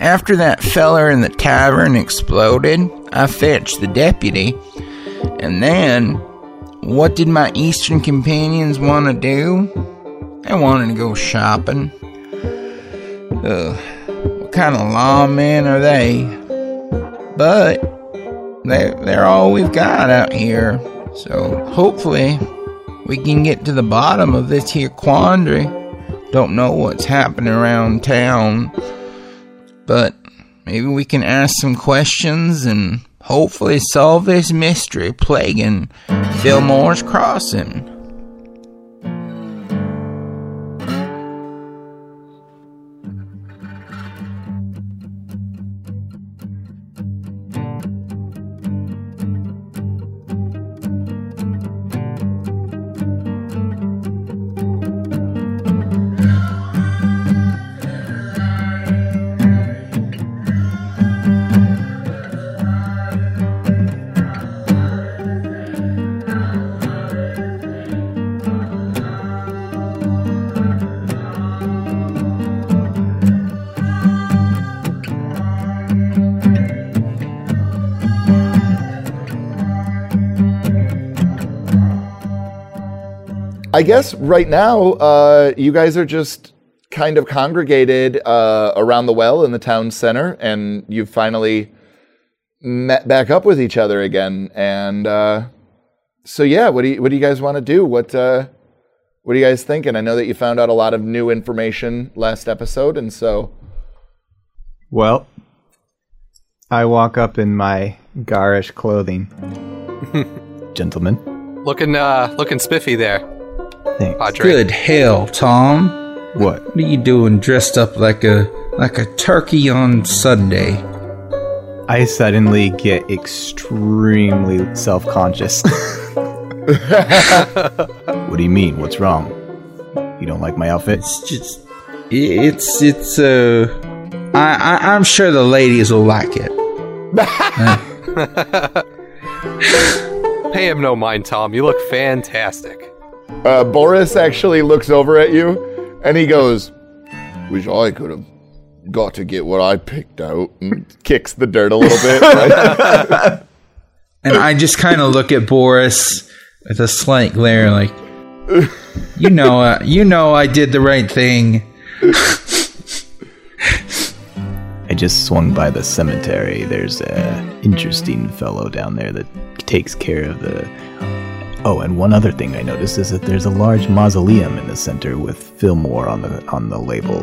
after that feller in the tavern exploded, I fetched the deputy. And then, what did my eastern companions want to do? They wanted to go shopping. Ugh, what kind of lawmen are they? But they they're all we've got out here. So hopefully we can get to the bottom of this here quandary. Don't know what's happening around town, but maybe we can ask some questions and hopefully solve this mystery plaguing Fillmore's Crossing. I guess right now, uh, you guys are just kind of congregated uh, around the well in the town center, and you've finally met back up with each other again. And uh, so, yeah, what do you what do you guys want to do? What uh, what are you guys thinking? I know that you found out a lot of new information last episode, and so Well, I walk up in my garish clothing. Gentlemen. Looking, uh, looking spiffy there, Thanks. Padre. Good hell, Tom. What? What are you doing dressed up like a like a turkey on Sunday? I suddenly get extremely self conscious. what do you mean? What's wrong? You don't like my outfit? It's just it's it's uh I, I I'm sure the ladies will like it. Pay him no mind, Tom. You look fantastic. Uh, Boris actually looks over at you, and he goes, "Wish I could have got to get what I picked out," and kicks the dirt a little bit. right? And I just kind of look at Boris with a slight glare, like, you know, uh, you know, I did the right thing. I just swung by the cemetery. There's a interesting fellow down there that takes care of the. Oh, and one other thing I noticed is that there's a large mausoleum in the center with Fillmore on the on the label.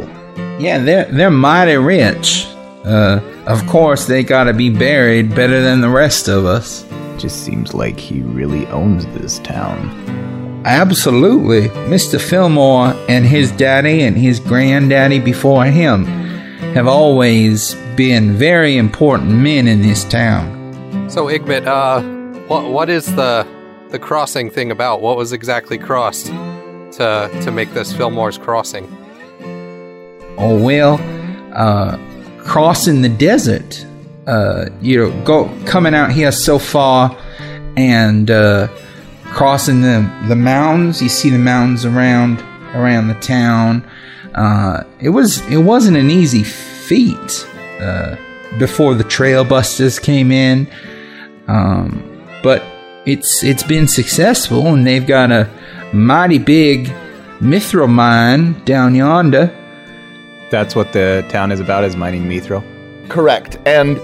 Yeah, they're they're mighty rich. Uh, of course, they gotta be buried better than the rest of us. Just seems like he really owns this town. Absolutely, Mr. Fillmore and his daddy and his granddaddy before him have always been very important men in this town. So, Igmit, uh, what what is the the crossing thing about? What was exactly crossed to to make this Fillmore's crossing? Oh well, uh, crossing the desert. Uh, you know, go coming out here so far and uh, crossing the the mountains. You see the mountains around around the town. Uh, it was it wasn't an easy feat uh, before the trailbusters came in, um, but it's it's been successful, and they've got a mighty big mithril mine down yonder. That's what the town is about, is mining mithril. Correct. And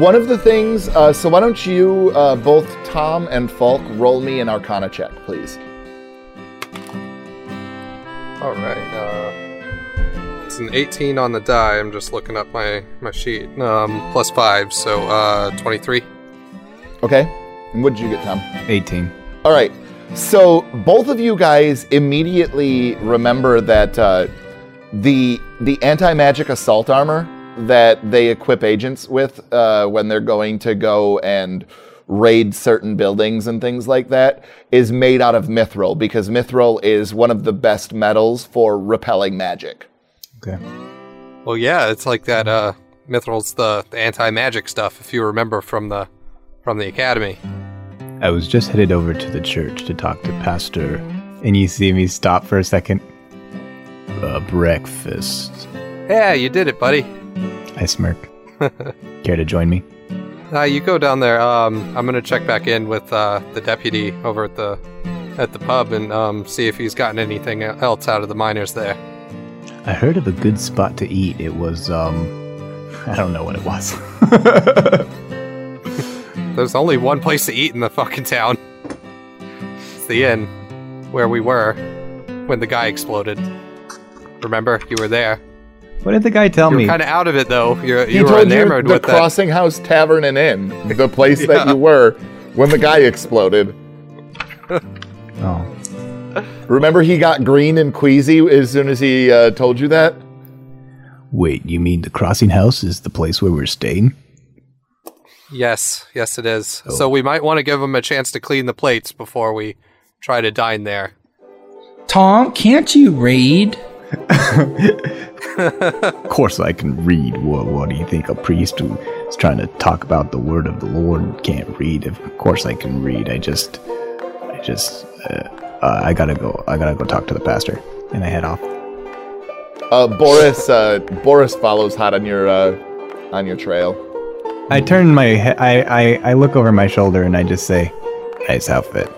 one of the things. Uh, so why don't you uh, both Tom and Falk roll me an Arcana check, please? All right. Uh, it's an 18 on the die. I'm just looking up my my sheet. Um, plus five, so uh, 23. Okay. And what did you get, Tom? 18. All right. So both of you guys immediately remember that uh, the the anti magic assault armor that they equip agents with uh, when they're going to go and raid certain buildings and things like that is made out of mithril because mithril is one of the best metals for repelling magic. Okay. Well, yeah, it's like that. Uh, Mithril's the, the anti magic stuff, if you remember from the from the academy. I was just headed over to the church to talk to Pastor, and you see me stop for a second. Uh, breakfast. Yeah, you did it, buddy. I smirk. Care to join me? Uh, you go down there. Um, I'm gonna check back in with uh, the deputy over at the at the pub and um, see if he's gotten anything else out of the miners there. I heard of a good spot to eat. It was um, I don't know what it was. There's only one place to eat in the fucking town. It's the inn where we were when the guy exploded. Remember, you were there. what did the guy tell You were me? kind of out of it though. You're, He you were told you enamored the with that. Crossing House Tavern and Inn, the place that Yeah. you were when the guy exploded. oh, Remember, he got green and queasy as soon as he uh, told you that. wait, you mean the crossing house is the place where we're staying? Yes, yes, it is. Oh. So we might want to give him a chance to clean the plates before we try to dine there. Tom, can't you read? Of course, I can read. What, what do you think? A priest who is trying to talk about the word of the Lord can't read? Of course, I can read. I just, I just, uh, uh, I gotta go. I gotta go talk to the pastor, and I head off. Uh, Boris, uh, Boris follows hot on your uh, on your trail. I turn my, he- I, I, I look over my shoulder, and I just say, "Nice outfit."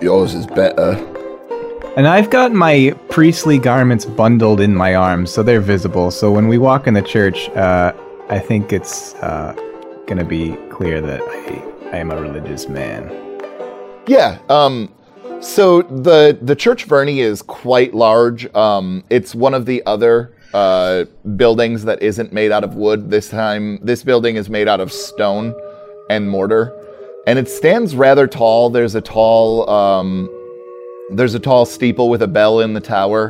Yours is better. And I've got my priestly garments bundled in my arms, so they're visible. So when we walk in the church, uh, I think it's uh, gonna be clear that I, I am a religious man. Yeah. Um. So the the church Verney is quite large. Um. It's one of the other uh buildings that isn't made out of wood. This time, this building is made out of stone and mortar, and it stands rather tall. There's a tall um. There's a tall steeple with a bell in the tower,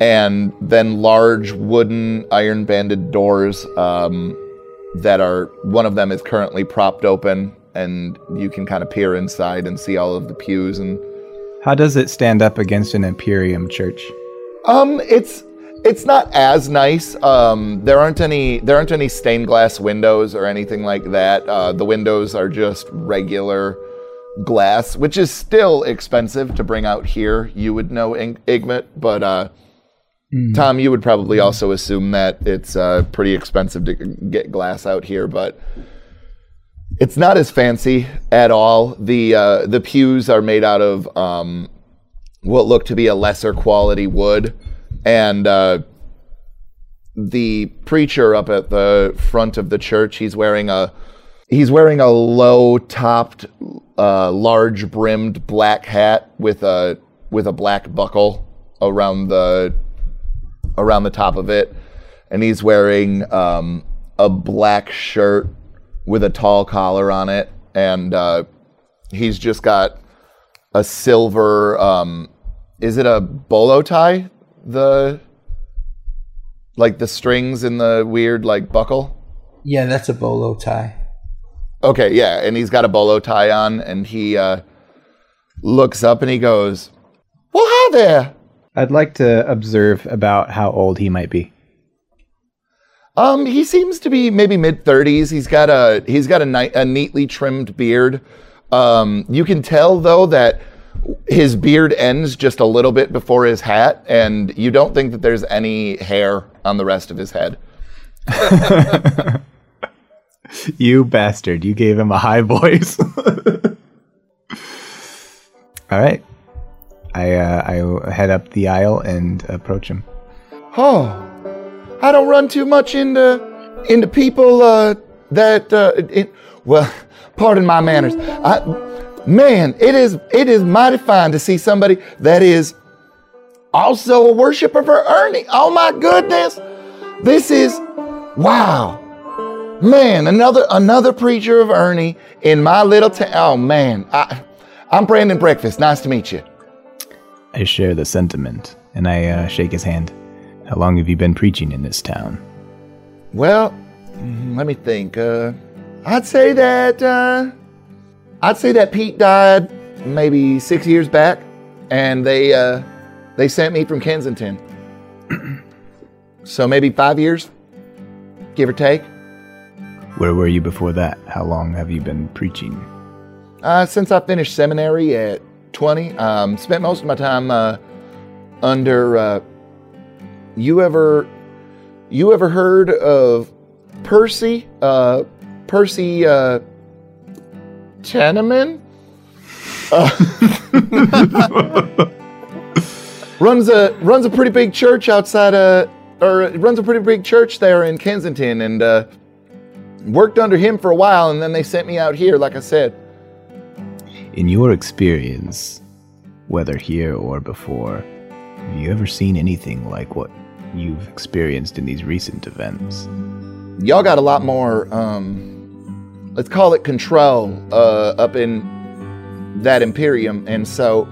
and then large wooden iron banded doors. Um. That are one of them is currently propped open, and you can kind of peer inside and see all of the pews and How does it stand up against an Imperium church? Um, it's it's not as nice. Um, there aren't any there aren't any stained glass windows or anything like that. Uh, the windows are just regular glass, which is still expensive to bring out here. You would know, Igmit, but uh, Tom, you would probably also assume that it's uh, pretty expensive to get glass out here, but. It's not as fancy at all. The uh, the pews are made out of um, what look to be a lesser quality wood, and uh, the preacher up at the front of the church, he's wearing a he's wearing a low topped, uh, large brimmed black hat with a with a black buckle around the around the top of it, and he's wearing um, a black shirt with a tall collar on it, and uh, he's just got a silver. Um, is it a bolo tie? The like the strings in the weird like buckle. Yeah, that's a bolo tie. Okay, yeah, and he's got a bolo tie on, and he uh, looks up and he goes, "Well, hi there. I'd like to observe about how old he might be. Um, he seems to be maybe mid thirties. He's got a he's got a, ni- a neatly trimmed beard. Um, you can tell though that his beard ends just a little bit before his hat, and you don't think that there's any hair on the rest of his head. You bastard! You gave him a high voice. All right, I uh, I head up the aisle and approach him. Oh, I don't run too much into into people uh, that uh, it, well, pardon my manners. I, man, it is it is mighty fine to see somebody that is also a worshiper for Ernie. Oh my goodness, this is wow, man. Another another preacher of Ernie in my little town. Oh man, I, I'm Brandon Breakfast. Nice to meet you. I share the sentiment and I uh, shake his hand. How long have you been preaching in this town? Well, let me think. Uh, I'd say that uh, I'd say that Pete died maybe six years back, and they uh, they sent me from Kensington. so maybe five years, give or take. Where were you before that? How long have you been preaching? Uh, since I finished seminary at 20, um, spent most of my time uh, under. Uh, you ever, you ever heard of Percy, uh, Percy, uh, Uh, runs a runs a pretty big church outside uh or runs a pretty big church there in Kensington and uh worked under him for a while and then they sent me out here like I said. In your experience, whether here or before, have you ever seen anything like what you've experienced in these recent events? Y'all got a lot more um let's call it control uh up in that imperium and so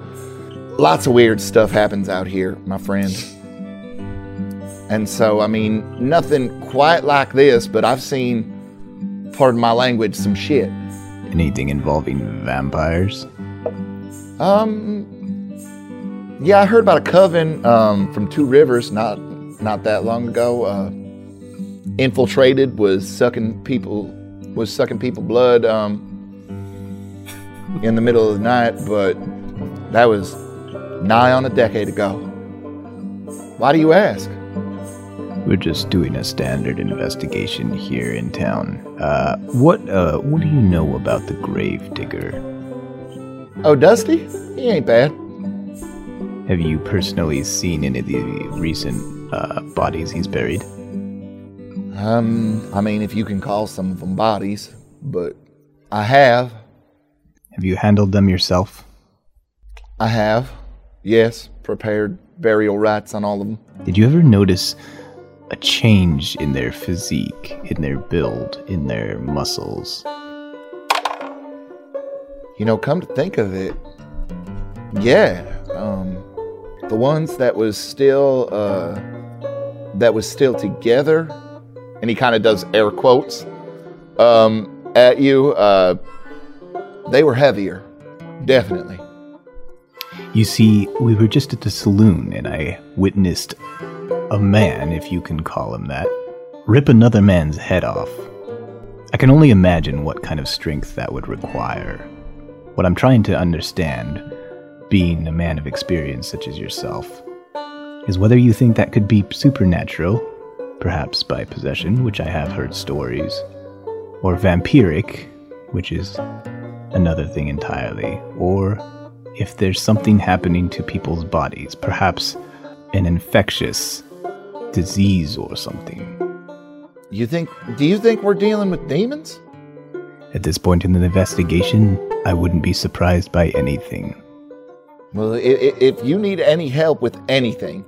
lots of weird stuff happens out here, my friend. And so, I mean, nothing quite like this, but I've seen, pardon my language, some shit. Anything involving vampires? Um, yeah, I heard about a coven um, from Two Rivers not not that long ago. Uh, infiltrated was sucking people was sucking people blood um, in the middle of the night, but that was nigh on a decade ago. Why do you ask? We're just doing a standard investigation here in town. Uh, what uh, what do you know about the grave digger? Oh, Dusty? He ain't bad. Have you personally seen any of the recent uh, bodies he's buried? Um, I mean, if you can call some of them bodies, but I have. Have you handled them yourself? I have. Yes, prepared burial rites on all of them. Did you ever notice a change in their physique, in their build, in their muscles? You know, come to think of it, yeah. Um, the ones that was still uh, that was still together, and he kind of does air quotes um, at you. Uh, they were heavier, definitely. You see, we were just at the saloon and I witnessed a man, if you can call him that, rip another man's head off. I can only imagine what kind of strength that would require. What I'm trying to understand, being a man of experience such as yourself, is whether you think that could be supernatural, perhaps by possession, which I have heard stories, or vampiric, which is another thing entirely, or if there's something happening to people's bodies, perhaps an infectious disease or something. You think? Do you think we're dealing with demons? At this point in the investigation, I wouldn't be surprised by anything. Well, i- i- if you need any help with anything,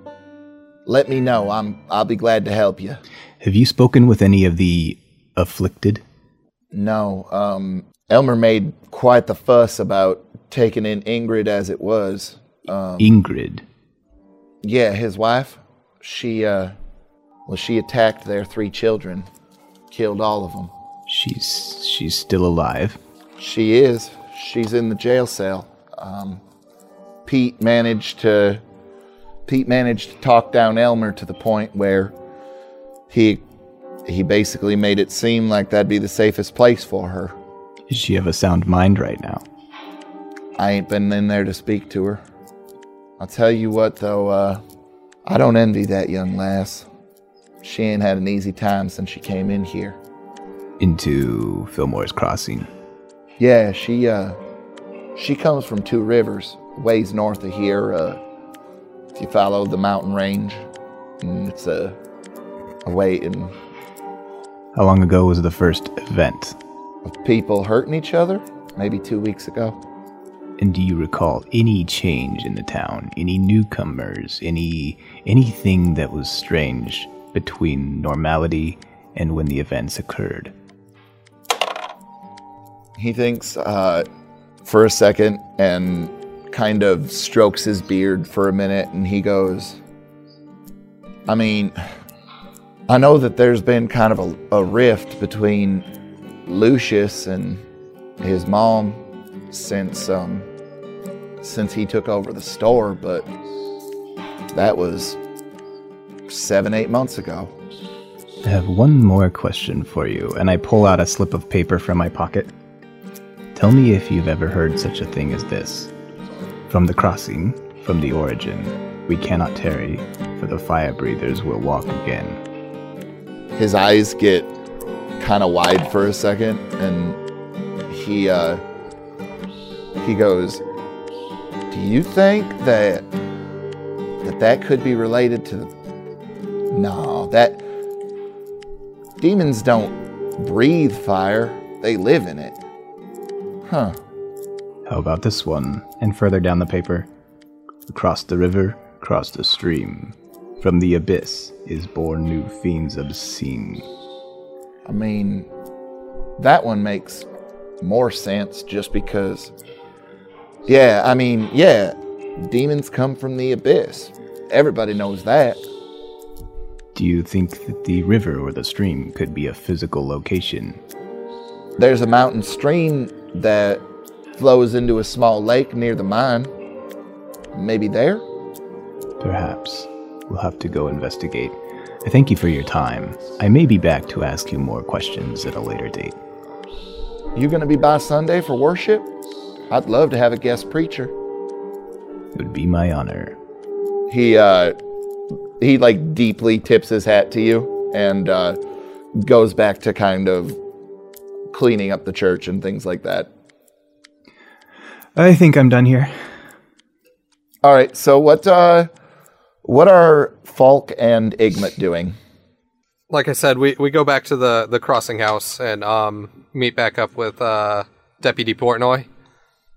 let me know. I'm. I'll be glad to help you. Have you spoken with any of the afflicted? No, um, Elmer made quite the fuss about taking in Ingrid as it was. Um, Ingrid. yeah, his wife. She, uh, well, she attacked their three children, killed all of them. She's she's still alive. She is. She's in the jail cell. Um, Pete managed to. Pete managed to talk down Elmer to the point where he he basically made it seem like that'd be the safest place for her. Does she have a sound mind right now? I ain't been in there to speak to her. I'll tell you what, though, uh, I don't envy that young lass. She ain't had an easy time since she came in here. Into Fillmore's Crossing. Yeah, she, uh, she comes from Two Rivers, ways north of here. Uh, you follow the mountain range, and it's a, a way in How long ago was the first event? of people hurting each other. Maybe two weeks ago. And do you recall any change in the town? Any newcomers? Any anything that was strange between normality and when the events occurred? He thinks uh, for a second and kind of strokes his beard for a minute and he goes, I mean, I know that there's been kind of a, a rift between Lucius and his mom since um, since he took over the store, but that was seven, eight months ago. I have one more question for you, and I pull out a slip of paper from my pocket. Tell me if you've ever heard such a thing as this. From the crossing, from the origin, we cannot tarry, for the fire breathers will walk again. His eyes get kind of wide for a second, and he uh, he goes, "Do you think that that that could be related to?" No, that demons don't breathe fire; they live in it. Huh? How about this one? And further down the paper, across the river, across the stream, from the abyss is born new fiends obscene. I mean, that one makes more sense just because. Yeah, I mean, yeah, demons come from the abyss. Everybody knows that. Do you think that the river or the stream could be a physical location? There's a mountain stream that flows into a small lake near the mine. Maybe there? Perhaps. We'll have to go investigate. I thank you for your time. I may be back to ask you more questions at a later date. You gonna be by Sunday for worship? I'd love to have a guest preacher. It would be my honor. He uh he like deeply tips his hat to you and uh goes back to kind of cleaning up the church and things like that. I think I'm done here. All right, so what uh what are Falk and Igmit doing? Like I said, we, we go back to the, the crossing house and um, meet back up with uh, Deputy Portnoy.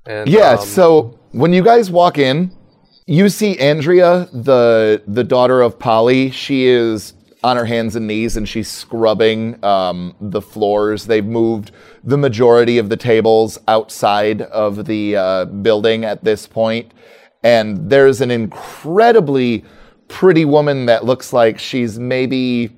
And, Yeah, um, so when you guys walk in, you see Andrea, the the daughter of Polly. She is on her hands and knees and she's scrubbing um, the floors. They've moved the majority of the tables outside of the uh, building at this point, and there's an incredibly pretty woman that looks like she's maybe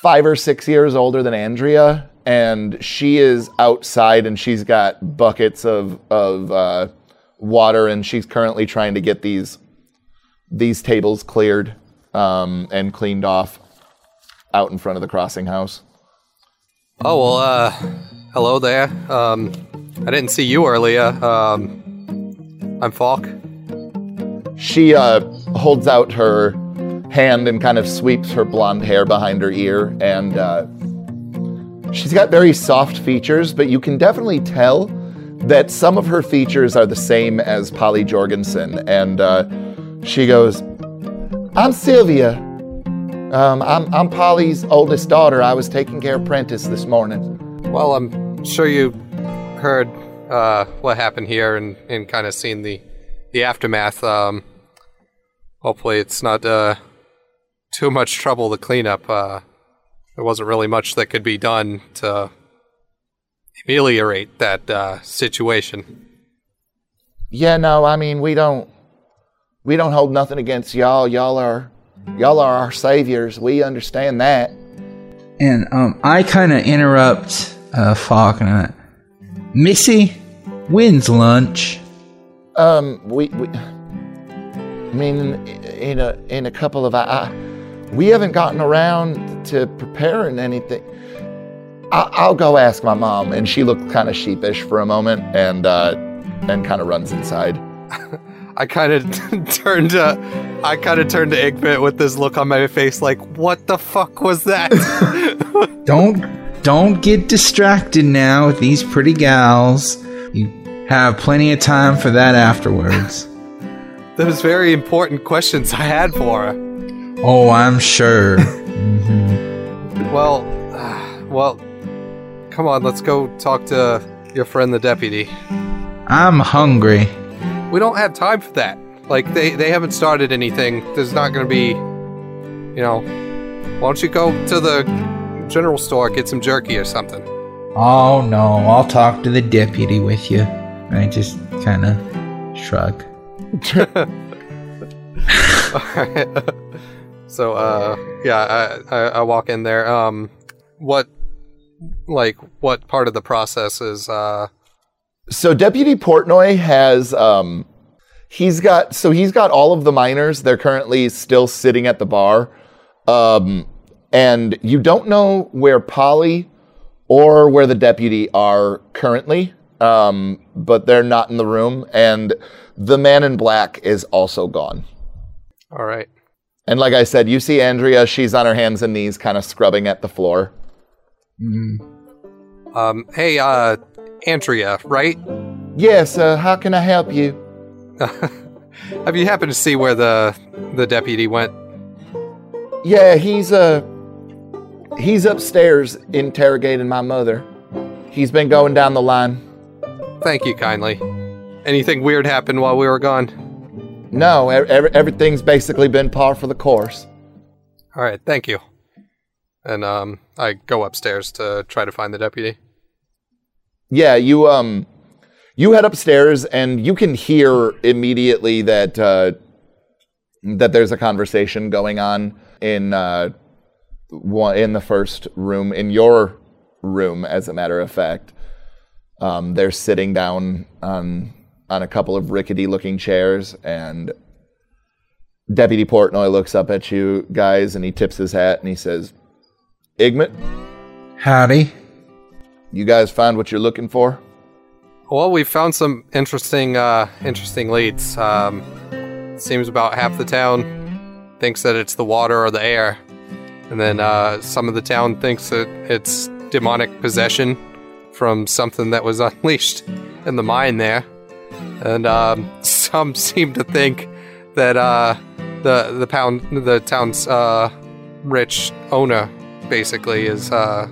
five or six years older than Andrea, and she is outside and she's got buckets of of uh, water, and she's currently trying to get these these tables cleared um, and cleaned off out in front of the crossing house. Oh, well, uh, hello there. Um, I didn't see you earlier. Um, I'm Falk. She uh, holds out her hand and kind of sweeps her blonde hair behind her ear, and uh, she's got very soft features, but you can definitely tell that some of her features are the same as Polly Jorgensen. And uh, she goes, "I'm Sylvia. Um, I'm I'm Polly's oldest daughter. I was taking care of Prentice this morning." Well, I'm sure you heard uh, what happened here and, and kind of seen the, the aftermath. Um, hopefully, it's not uh, too much trouble to clean up. Uh, there wasn't really much that could be done to ameliorate that uh, situation. Yeah, no, I mean we don't we don't hold nothing against y'all. Y'all are y'all are our saviors. We understand that. And um, I kind of interrupt uh, I, Missy, when's lunch? Um, we, we I mean, in a in a couple of I, we haven't gotten around to preparing anything. I, I'll go ask my mom, and she looked kind of sheepish for a moment, and uh, and kind of runs inside. I kind of turned to, I kind of turned to Igmit with this look on my face, like, "What the fuck was that?" Don't don't get distracted now with these pretty gals. You have plenty of time for that afterwards. Those very important questions I had for her. oh, I'm sure. Mm-hmm. Well, well, come on, let's go talk to your friend the deputy. I'm hungry. We don't have time for that. Like they they haven't started anything. There's not going to be, you know. Why don't you go to the general store get some jerky or something? Oh no, I'll talk to the deputy with you. I just kind of shrug. so uh yeah, I, I I walk in there. Um, what like what part of the process is uh So Deputy Portnoy has um he's got so he's got all of the miners. They're currently still sitting at the bar. Um and you don't know where Polly or where the deputy are currently. Um, but they're not in the room, and the man in black is also gone. all right. And like I said, you see Andrea, she's on her hands and knees, kind of scrubbing at the floor. Um, hey, uh, Andrea, right? Yes, uh, how can I help you? Have you happened to see where the the deputy went? Yeah, he's uh he's upstairs interrogating my mother. He's been going down the line. Thank you kindly. Anything weird happened while we were gone? No, ev- ev- everything's basically been par for the course. All right, thank you. And um, I go upstairs to try to find the deputy. Yeah, you um you head upstairs and you can hear immediately that uh that there's a conversation going on in uh in the first room in your room as a matter of fact. Um they're sitting down on on a couple of rickety looking chairs and Deputy Portnoy looks up at you guys and he tips his hat and he says, "Igmit, Howdy. You guys find what you're looking for?" Well, we found some interesting, uh, interesting leads. Um, seems about half the town thinks that it's the water or the air, and then uh, some of the town thinks that it's demonic possession from something that was unleashed in the mine there, and um, some seem to think that uh, the the pound the town's uh, rich owner basically is uh,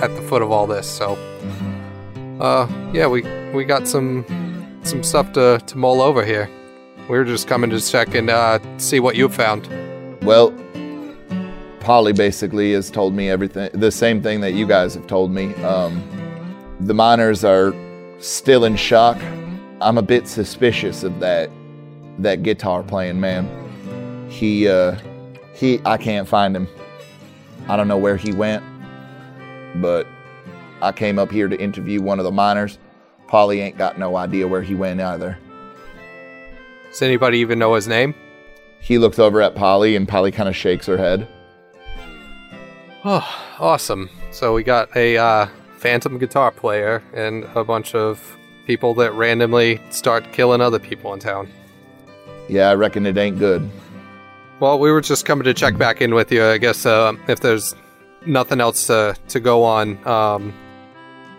at the foot of all this. So. Uh, yeah, we we got some some stuff to to mull over here. We were just coming to check and uh, see what you found. Well, Polly basically has told me everything, the same thing that you guys have told me. Um, the miners are still in shock. I'm a bit suspicious of that that guitar playing man. He, uh, he, I can't find him. I don't know where he went, but I came up here to interview one of the miners. Polly ain't got no idea where he went either. Does anybody even know his name? He looks over at Polly, and Polly kind of shakes her head. Oh, awesome! So we got a uh, phantom guitar player and a bunch of people that randomly start killing other people in town. Yeah, I reckon it ain't good. Well, we were just coming to check back in with you. I guess uh, if there's nothing else to to go on, um,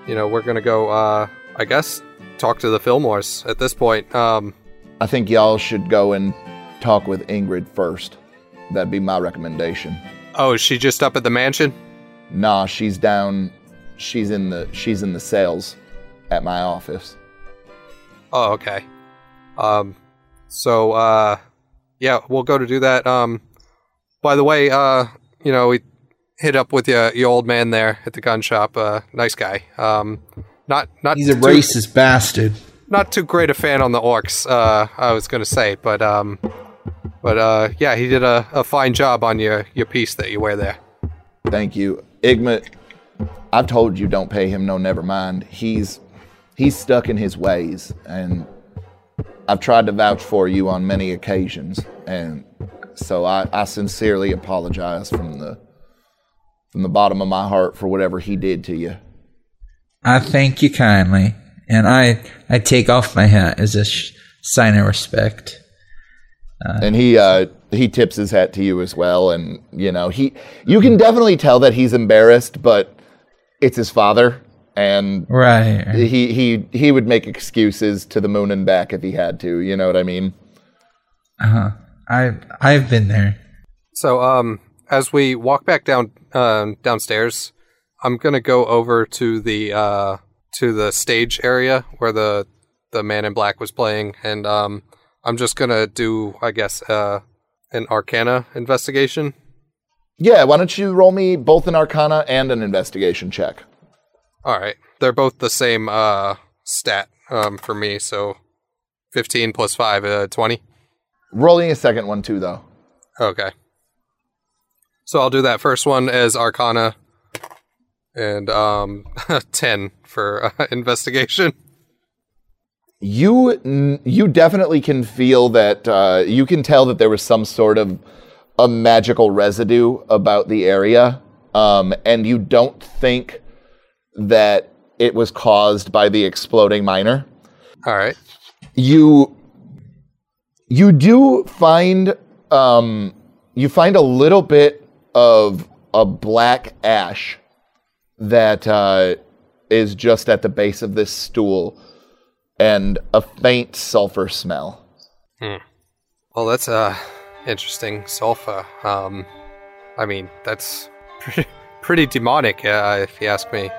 you know, we're gonna go. Uh, I guess talk to the Fillmores at this point. Um, I think y'all should go and talk with Ingrid first. That'd be my recommendation. oh, is she just up at the mansion? Nah, she's down. She's in the she's in the cells at my office. Oh, okay. Um, so uh, yeah, we'll go to do that. Um, by the way, uh, you know, we hit up with your your old man there at the gun shop. Uh, nice guy. Um, not not He's a too- racist bastard. not too great a fan on the orcs. Uh, I was gonna say, but um, but uh, yeah, he did a, a fine job on your your piece that you wear there. Thank you, Igmit. I've told you don't pay him no never mind. He's he's stuck in his ways, and I've tried to vouch for you on many occasions, and so I, I sincerely apologize from the from the bottom of my heart for whatever he did to you. I thank you kindly, and I I take off my hat as a sh- sign of respect. and he uh, he tips his hat to you as well. And you know he you can definitely tell that he's embarrassed, but it's his father, and Right. right. he he he would make excuses to the moon and back if he had to. You know what I mean? Uh-huh. I I've been there. So um, as we walk back down um, downstairs, I'm gonna go over to the uh, to the stage area where the the man in black was playing, and um, I'm just gonna do, I guess, uh, an Arcana investigation. Yeah. Why don't you roll me both an Arcana and an investigation check? All right, they're both the same uh, stat um, for me, so 15 plus five, uh, 20. Rolling a second one too, though. Okay. So I'll do that first one as Arcana, and um, 10 for uh, investigation. You you definitely can feel that. Uh, you can tell that there was some sort of a magical residue about the area, um, and you don't think that it was caused by the exploding miner. All right. you you do find um, you find a little bit of a black ash that uh, is just at the base of this stool and a faint sulfur smell. Well, that's uh interesting. Sulfur. Um, I mean, that's pretty, pretty demonic, uh, if you ask me.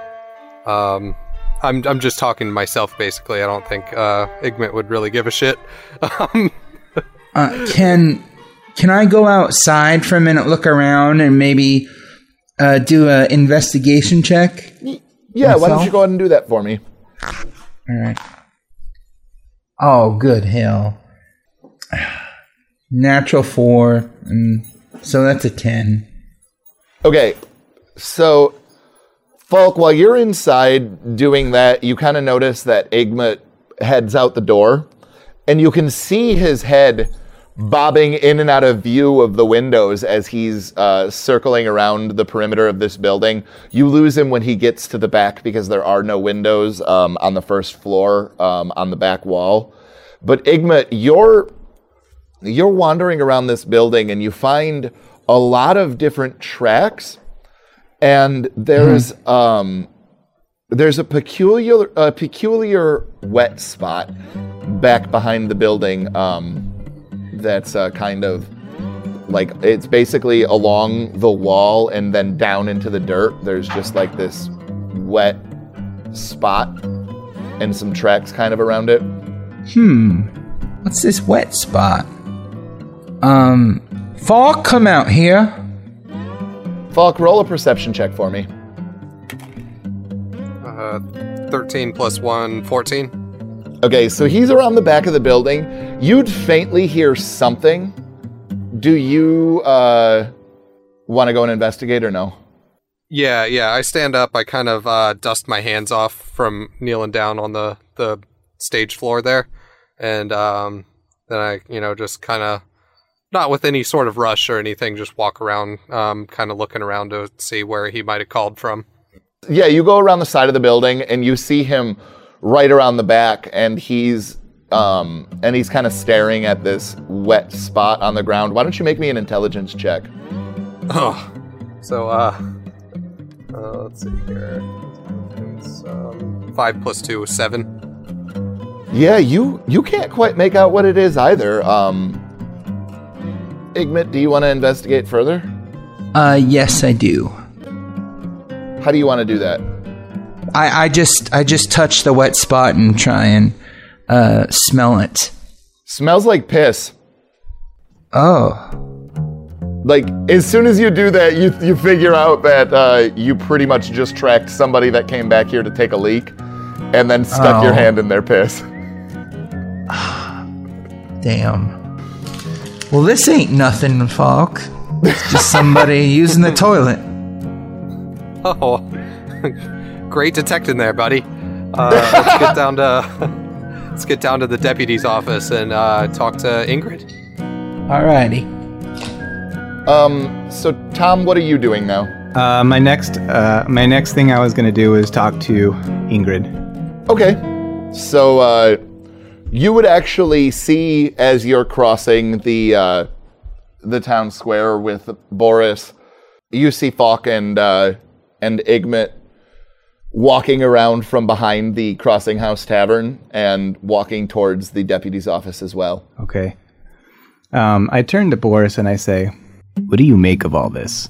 Um, I'm I'm just talking to myself basically. I don't think uh, Igmit would really give a shit. Um, Uh, can can I go outside for a minute, look around, and maybe uh, do a investigation check? Yeah, why don't you go ahead and do that for me? All right. Oh, good hell. Natural four, and so that's a ten. Okay, so Falk, while you're inside doing that, you kind of notice that Igmit heads out the door, and you can see his head bobbing in and out of view of the windows as he's uh, circling around the perimeter of this building. You lose him when he gets to the back because there are no windows um, on the first floor um, on the back wall. But Igmit, you're you're wandering around this building and you find a lot of different tracks and there's um there's a peculiar a peculiar wet spot back behind the building um that's uh, kind of like it's basically along the wall and then down into the dirt there's just like this wet spot and some tracks kind of around it Hmm. What's this wet spot? Um, Falk, come out here. Falk, roll a perception check for me. uh, Thirteen plus one, 14. Okay, so he's around the back of the building. You'd faintly hear something. Do you uh, want to go and investigate or no? Yeah, yeah. I stand up. I kind of uh, dust my hands off from kneeling down on the the stage floor there, and um, then I, you know, just kind of not with any sort of rush or anything, just walk around, um, kind of looking around to see where he might have called from. Yeah, you go around the side of the building and you see him right around the back, and he's um, and he's kind of staring at this wet spot on the ground. Why don't you make me an intelligence check? Oh, so uh, uh let's see here. Um, five plus two, seven. Yeah, you you can't quite make out what it is either. Um, Igmit, do you want to investigate further? Uh, yes, I do. How do you want to do that? I, I just I just touch the wet spot and try and uh, smell it. Smells like piss. Oh, Like as soon as you do that, you you figure out that uh, you pretty much just tracked somebody that came back here to take a leak, and then stuck your Oh. hand in their piss. damn. Well, this ain't nothing, Falk. It's just somebody using the toilet. Oh, great detecting there, buddy. Uh, let's get down to let's get down to the deputy's office and uh, talk to Ingrid. Alrighty. Um, so Tom, what are you doing now? Uh, my next, uh, my next thing I was gonna do is talk to Ingrid. Okay, so uh, you would actually see as you're crossing the uh, the town square with Boris, you see Falk and uh, and Igmit walking around from behind the Crossing House Tavern and walking towards the deputy's office as well. Okay. Um, I turn to Boris and I say, "What do you make of all this?"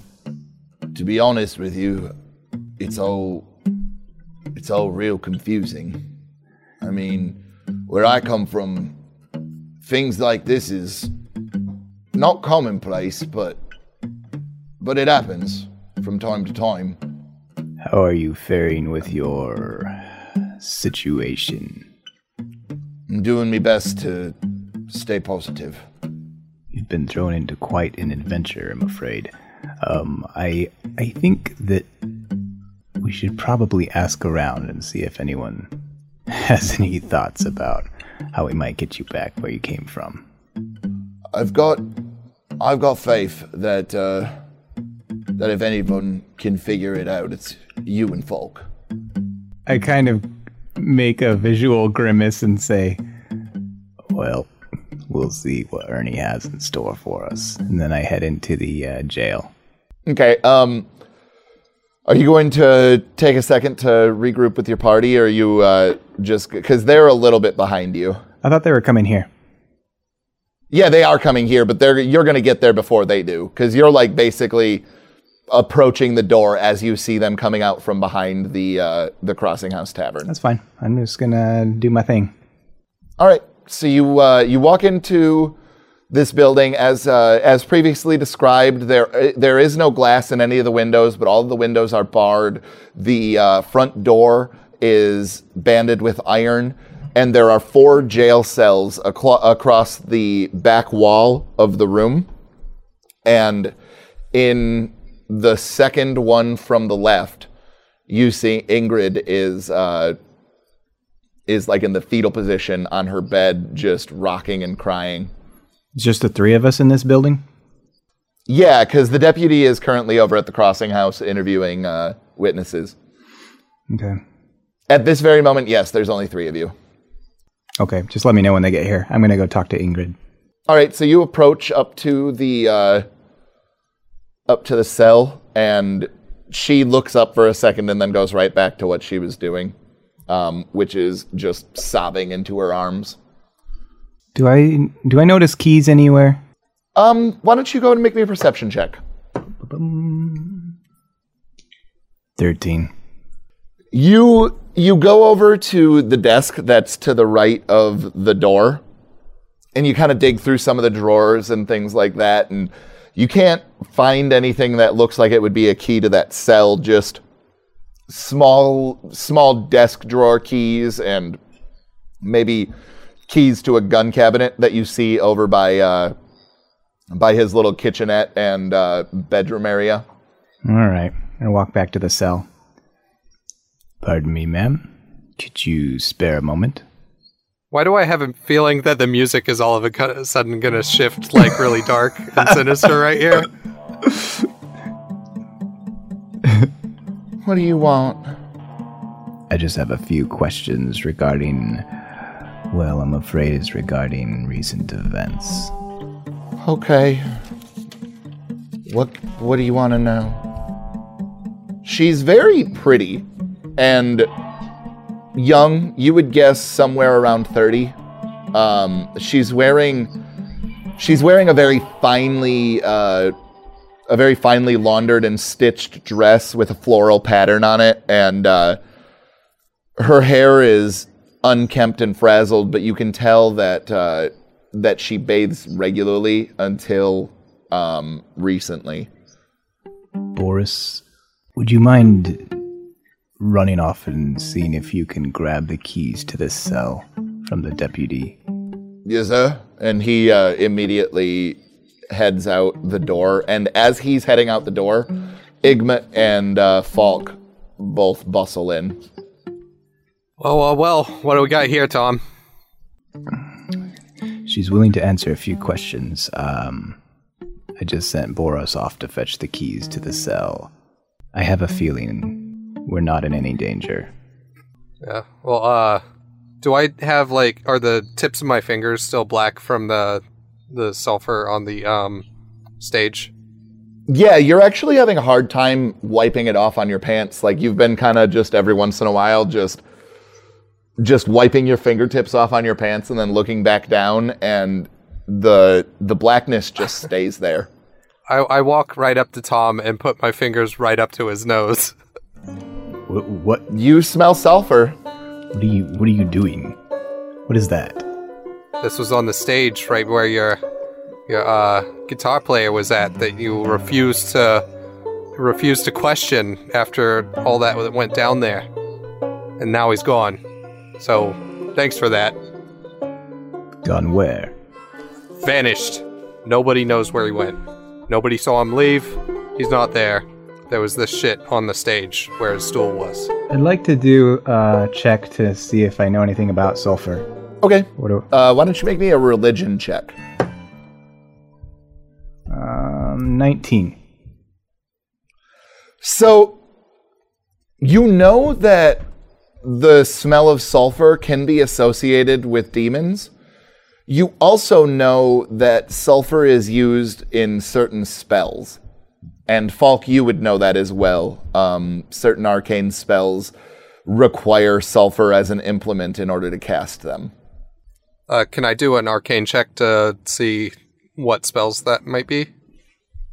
To be honest with you, it's all it's all real confusing. I mean, where I come from, things like this is not commonplace, but but it happens from time to time. How are you faring with your situation? I'm doing my best to stay positive. You've been thrown into quite an adventure, I'm afraid. Um, I I think that we should probably ask around and see if anyone has any thoughts about how we might get you back where you came from. I've got I've got faith that uh, that if anyone can figure it out, it's you and Falk. I kind of make a visual grimace and say, "Well, we'll see what Ernie has in store for us." And then I head into the uh, jail. Okay. Um. Are you going to take a second to regroup with your party, or are you uh, just because they're a little bit behind you? I thought they were coming here. Yeah, they are coming here, but they're you're going to get there before they do because you're like basically approaching the door as you see them coming out from behind the uh, the Crossing House Tavern. That's fine. I'm just gonna do my thing. All right, so you uh, you walk into this building as uh, as previously described. There uh, there is no glass in any of the windows, but all of the windows are barred. The uh, front door is banded with iron, and there are four jail cells aclo- across the back wall of the room. And in the second one from the left, you see Ingrid is uh, is like in the fetal position on her bed, just rocking and crying. It's just the three of us in this building. Yeah, because the deputy is currently over at the crossing house interviewing uh, witnesses. Okay. At this very moment, yes, there's only three of you. Okay. Just let me know when they get here. I'm gonna go talk to Ingrid. All right, so you approach up to the uh, up to the cell, and she looks up for a second and then goes right back to what she was doing, um, which is just sobbing into her arms. Do I do I notice keys anywhere? Um, why don't you go and make me a perception check? Thirteen. You you go over to the desk that's to the right of the door, and you kind of dig through some of the drawers and things like that, and you can't find anything that looks like it would be a key to that cell. Just small small desk drawer keys and maybe keys to a gun cabinet that you see over by uh, by his little kitchenette and uh, bedroom area. All right. I'm walk back to the cell. Pardon me, ma'am. Could you spare a moment? Why do I have a feeling that the music is all of a sudden going to shift like really dark and sinister right here? What do you want? I just have a few questions regarding. Well, I'm afraid it's regarding recent events. Okay. What what do you want to know? She's very pretty and young. You would guess somewhere around 30. Um, she's wearing she's wearing a very finely uh, a very finely laundered and stitched dress with a floral pattern on it and uh, her hair is unkempt and frazzled, but you can tell that uh, that she bathes regularly until um, recently. Boris, would you mind running off and seeing if you can grab the keys to this cell from the deputy? Yes, sir. And he uh, immediately heads out the door. And as he's heading out the door, Igmit and uh, Falk both bustle in. Well, well, well. What do we got here, Tom? She's willing to answer a few questions. Um, I just sent Boris off to fetch the keys to the cell. I have a feeling we're not in any danger. Yeah. Well, uh, do I have like are the tips of my fingers still black from the the sulfur on the um stage? Yeah, you're actually having a hard time wiping it off on your pants. Like you've been kind of just every once in a while just just wiping your fingertips off on your pants and then looking back down and the the blackness just stays there. I, I walk right up to Tom and put my fingers right up to his nose. What? What? You smell sulfur. What are you? What are you doing? What is that? This was on the stage right where your your uh, guitar player was at that you refused to refused to question after all that that went down there, and now he's gone. So thanks for that. Gone where? Vanished. Nobody knows where he went. Nobody saw him leave. He's not there. There was this shit on the stage where his stool was. I'd like to do a check to see if I know anything about sulfur. Okay. What do? Uh, why don't you make me a religion check? Um, nineteen. So, you know that the smell of sulfur can be associated with demons. You also know that sulfur is used in certain spells. And Falk, you would know that as well. Um, certain arcane spells require sulfur as an implement in order to cast them. Uh, can I do an arcane check to see what spells that might be?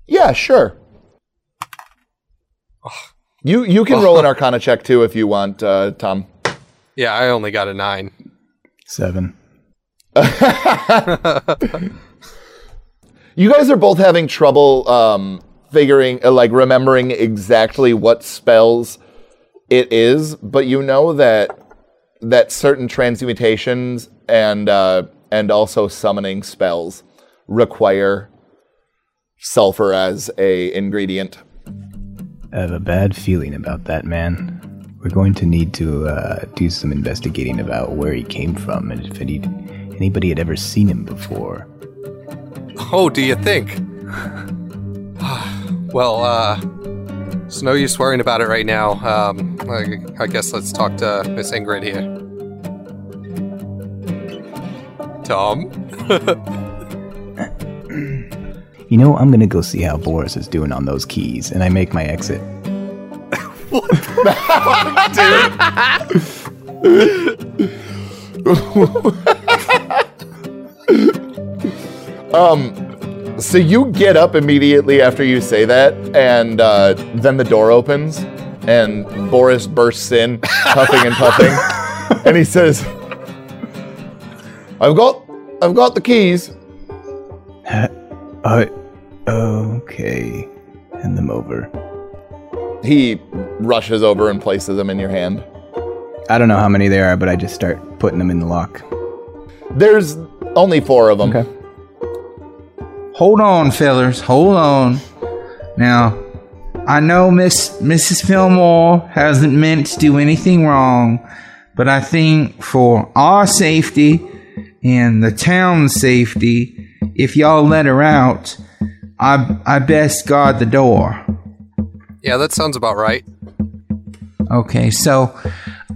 Yeah, sure. You you can roll an Arcana check too if you want, uh, Tom. Yeah, I only got a nine. Seven. You guys are both having trouble um, figuring, uh, like, remembering exactly what spells it is, but you know that that certain transmutations and uh, and also summoning spells require sulfur as a ingredient. I have a bad feeling about that man. We're going to need to uh, do some investigating about where he came from and if any, anybody had ever seen him before. Oh, do you think? well, uh, it's no use worrying about it right now. Um, I, I guess let's talk to Miss Ingrid here. Tom? You know, I'm gonna go see how Boris is doing on those keys, and I make my exit. So you get up immediately after you say that, and uh, then the door opens, and Boris bursts in, puffing and puffing, and he says, "I've got, I've got the keys." Uh, okay. Hand them over. He rushes over and places them in your hand. I don't know how many there are, but I just start putting them in the lock. There's only four of them. Okay. Hold on, fellers. Hold on. Now, I know Miss Mrs. Fillmore hasn't meant to do anything wrong, but I think for our safety and the town's safety, if y'all let her out, I I best guard the door. Yeah, that sounds about right. Okay, so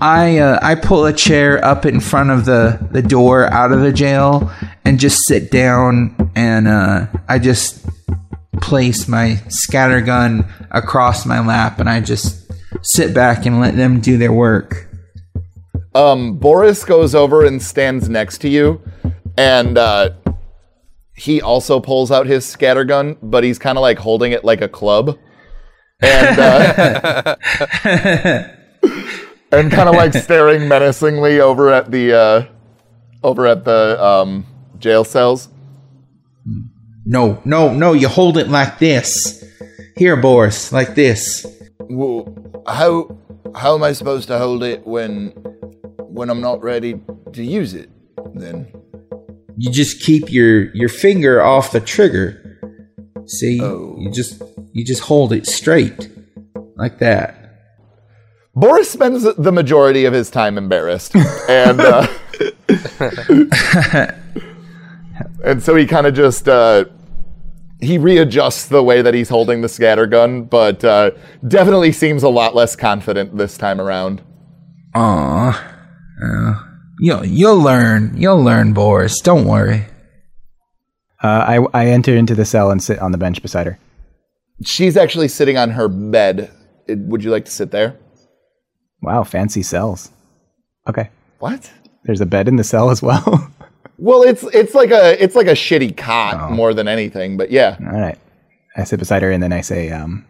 I uh, I pull a chair up in front of the the door out of the jail and just sit down and uh, I just place my scatter gun across my lap and I just sit back and let them do their work. Um, Boris goes over and stands next to you, and uh, he also pulls out his scattergun, but he's kind of like holding it like a club, and uh, and kind of like staring menacingly over at the uh, over at the um, jail cells. No, no, no, you hold it like this. Here, Boris, like this. Well, how how am I supposed to hold it when when I'm not ready to use it? Then You just keep your your finger off the trigger. See? Oh. You just you just hold it straight. Like that. Boris spends the majority of his time embarrassed, and uh, and so he kind of just uh, he readjusts the way that he's holding the scatter gun, but uh, definitely seems a lot less confident this time around. Aw. Uh, you'll you'll learn. You'll learn, Boris. Don't worry. Uh, I, I enter into the cell and sit on the bench beside her. She's actually sitting on her bed. It- Would you like to sit there? Wow, fancy cells. Okay. What? There's a bed in the cell as well. Well, it's it's like a it's like a shitty cot more than anything, but yeah. All right. I sit beside her and then I say, um,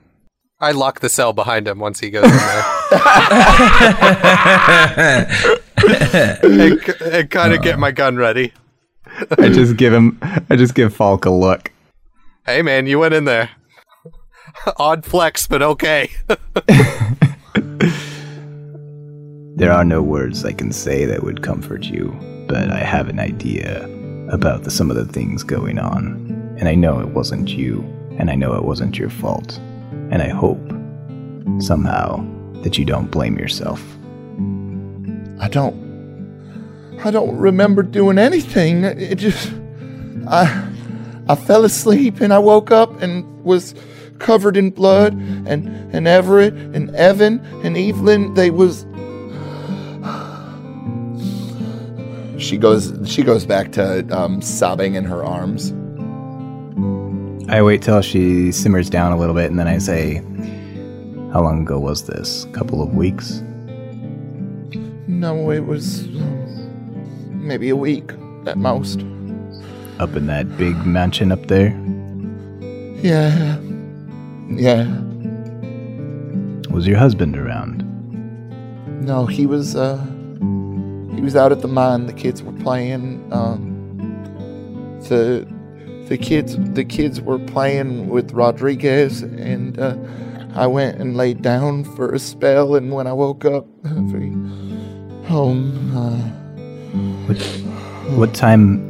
I lock the cell behind him once he goes in there. and, and kind of get my gun ready. I just give him, I just give Falk a look. Hey, man, you went in there. Odd flex, but okay. There are no words I can say that would comfort you, but I have an idea about the, some of the things going on. And I know it wasn't you, and I know it wasn't your fault. And I hope, somehow, that you don't blame yourself. I don't. I don't remember doing anything. It just. I. I fell asleep and I woke up and was covered in blood. And and Everett and Evan and Evelyn, they was. She goes. She goes back to um, sobbing in her arms. I wait till she simmers down a little bit, and then I say, "How long ago was this? A couple of weeks?" No, it was maybe a week at most. Up in that big mansion up there. Yeah. Yeah. Was your husband around? No, he was uh he was out at the mine. The kids were playing um the the kids the kids were playing with Rodriguez and uh I went and laid down for a spell and when I woke up home uh What, what time?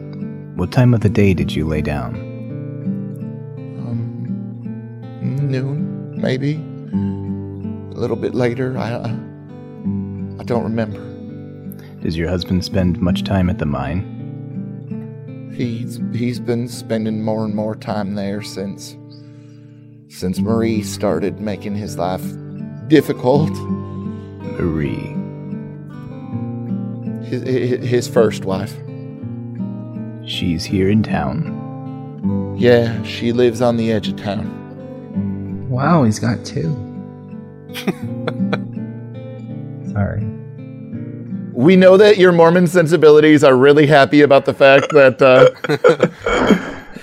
What time of the day did you lay down? um noon maybe a little bit later I, I don't remember. Does your husband spend much time at the mine? He's he's been spending more and more time there since since Marie started making his life difficult. Marie. His his, his first wife. She's here in town. Yeah, she lives on the edge of town. Wow, he's got two. Sorry. We know that your Mormon sensibilities are really happy about the fact that uh,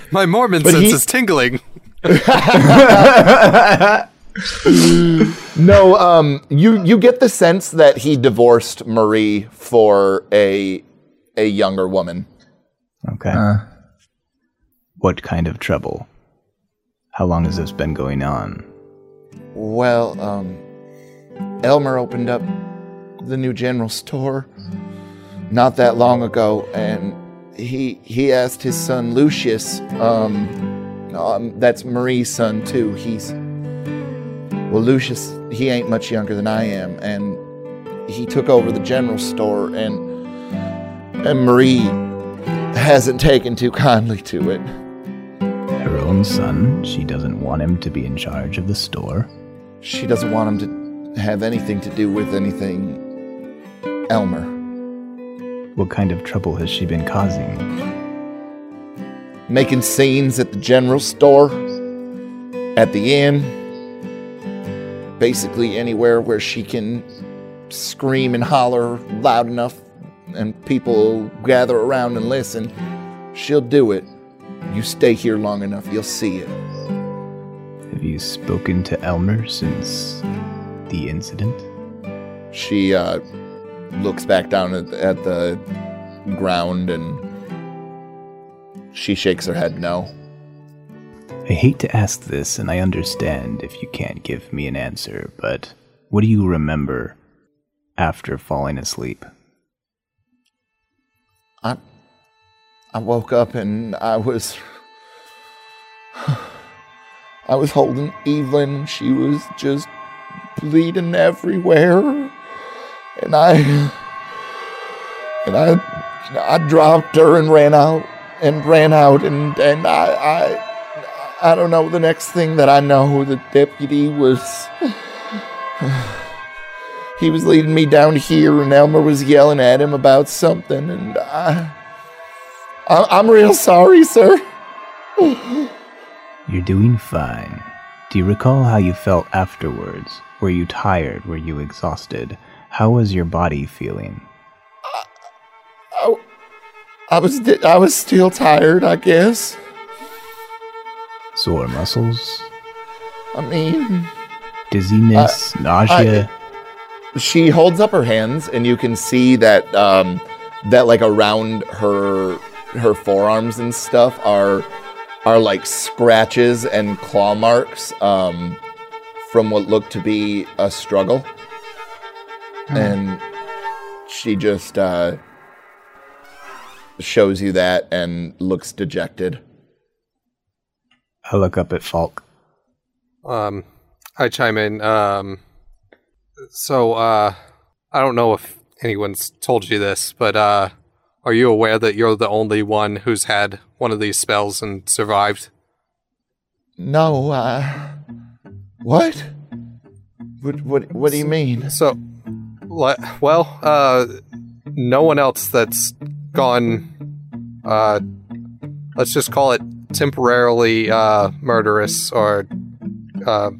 My Mormon sense he- is tingling. no, um, you you get the sense that he divorced Marie for a a younger woman. Okay. Uh, what kind of trouble? How long has this been going on? Well, um, Elmer opened up the new general store not that long ago, and he he asked his son Lucius, um, um, that's Marie's son too. He's well, Lucius. He ain't much younger than I am, and he took over the general store, and and Marie hasn't taken too kindly to it. Her own son? She doesn't want him to be in charge of the store? She doesn't want him to have anything to do with anything Elmer. What kind of trouble has she been causing? Making scenes at the general store, at the inn, basically anywhere where she can scream and holler loud enough and people gather around and listen. She'll do it. You stay here long enough, you'll see it. Have you spoken to Elmer since the incident? She uh, looks back down at, at the ground and she shakes her head no. I hate to ask this, and I understand if you can't give me an answer, but what do you remember after falling asleep? I I woke up and I was I was holding Evelyn and she was just bleeding everywhere. And I and I I dropped her and ran out and ran out and and I I I don't know the next thing that I know the deputy was he was leading me down here and Elmer was yelling at him about something and I, I I'm real sorry, sir. You're doing fine. Do you recall how you felt afterwards? Were you tired? Were you exhausted? How was your body feeling? I, I was I was still tired, I guess. Sore muscles? I mean, Dizziness? nausea? she holds up her hands and you can see that um that like around her her forearms and stuff are are like scratches and claw marks um from what looked to be a struggle and she just uh shows you that and looks dejected I look up at Falk. Um, I chime in. Um, so, uh, I don't know if anyone's told you this, but uh, are you aware that you're the only one who's had one of these spells and survived? no uh what what what, what do you mean So, le- well, uh, no one else that's gone, uh, let's just call it temporarily uh, murderous or uh,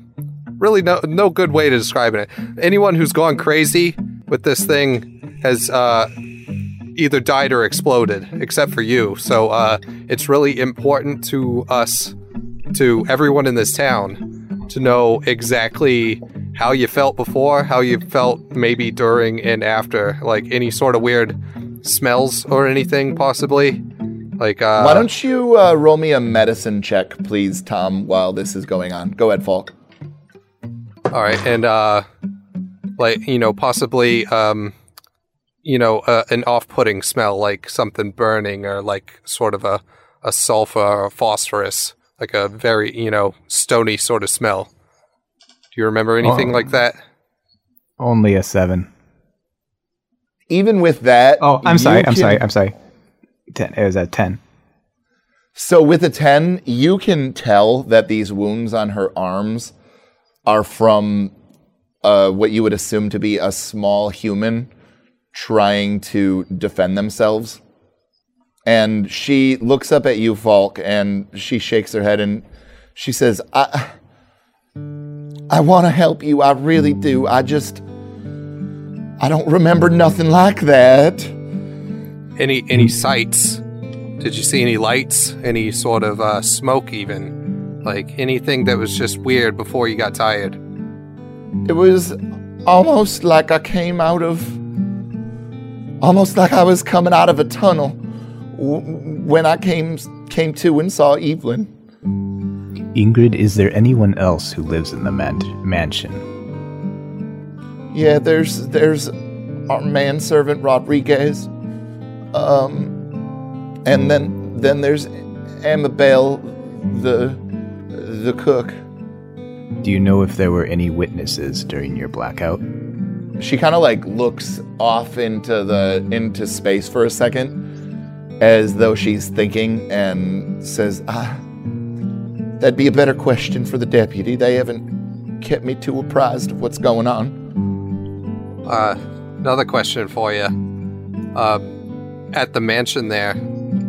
really no no good way to describe it. Anyone who's gone crazy with this thing has uh, either died or exploded, except for you. So uh, it's really important to us, to everyone in this town, to know exactly how you felt before, how you felt maybe during and after, like any sort of weird smells or anything, possibly. Like, uh, Why don't you uh, roll me a medicine check, please, Tom, while this is going on? Go ahead, Falk. All right, and uh, like you know, possibly um, you know, uh, an off-putting smell, like something burning, or like sort of a a sulfur or phosphorus, like a very you know stony sort of smell. Do you remember anything Oh. like that? Only a seven. Even with that. Oh, I'm you sorry. I'm can- sorry. I'm sorry. Ten. It was at ten. So with a 10, you can tell that these wounds on her arms are from uh, what you would assume to be a small human trying to defend themselves. And she looks up at you, Falk, and she shakes her head and she says, I, I want to help you. I really do. I just, I don't remember nothing like that. Any any sights? Did you see any lights? Any sort of uh, smoke, even? Like anything that was just weird before you got tired? It was almost like I came out of. Almost like I was coming out of a tunnel w- when I came came to and saw Evelyn. Ingrid, is there anyone else who lives in the man- mansion? Yeah, there's there's our manservant Rodriguez, um, and then then there's Amabel, the the cook. Do you know if there were any witnesses during your blackout? She kind of like looks off into the into space for a second, as though she's thinking, and says, "Ah, that'd be a better question for the deputy. They haven't kept me too apprised of what's going on." Uh, another question for you. Uh, at the mansion there,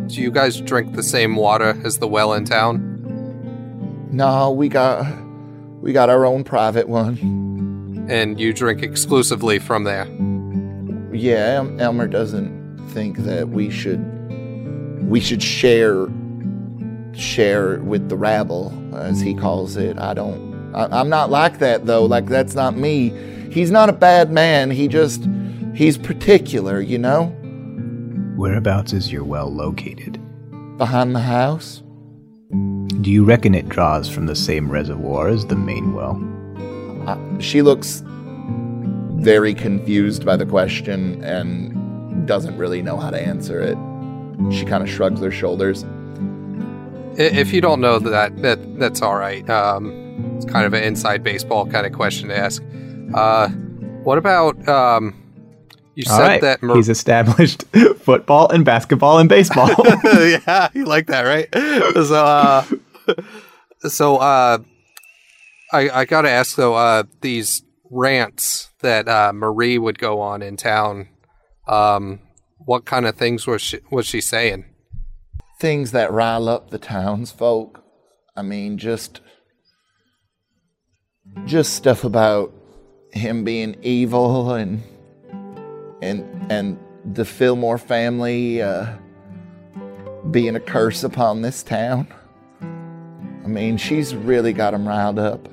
do you guys drink the same water as the well in town? No, we got we got our own private one. And you drink exclusively from there? Yeah, Elmer doesn't think that we should we should share share with the rabble, as he calls it. I don't. I, I'm not like that though. Like that's not me. He's not a bad man. He just he's particular, you know. Whereabouts is your well located? Behind the house. Do you reckon it draws from the same reservoir as the main well? Uh, she looks very confused by the question and doesn't really know how to answer it. She kind of shrugs her shoulders. If you don't know that, that that's all right. Um, it's kind of an inside baseball kind of question to ask. Uh, what about um, you All said right. that Mar- He's established football and basketball and baseball. yeah, you like that, right? So, uh, so uh, I I gotta ask though, uh, these rants that uh, Marie would go on in town, um, what kind of things was she was she saying? Things that rile up the townsfolk. I mean, just just stuff about him being evil and and and the Fillmore family uh, being a curse upon this town. I mean, she's really got him riled up.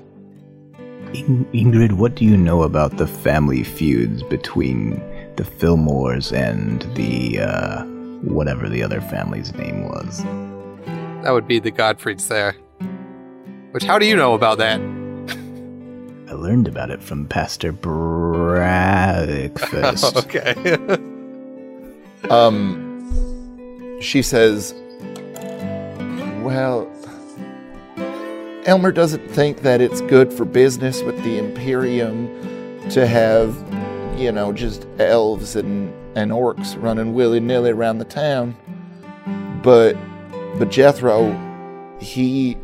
In- Ingrid, what do you know about the family feuds between the Fillmores and the, uh, whatever the other family's name was? That would be the Godfrey's there. Which, how do you know about that? I learned about it from Pastor Breakfast. okay. Um, she says, Well, Elmer doesn't think that it's good for business with the Imperium to have, you know, just elves and, and orcs running willy nilly around the town. But, but Jethro, he,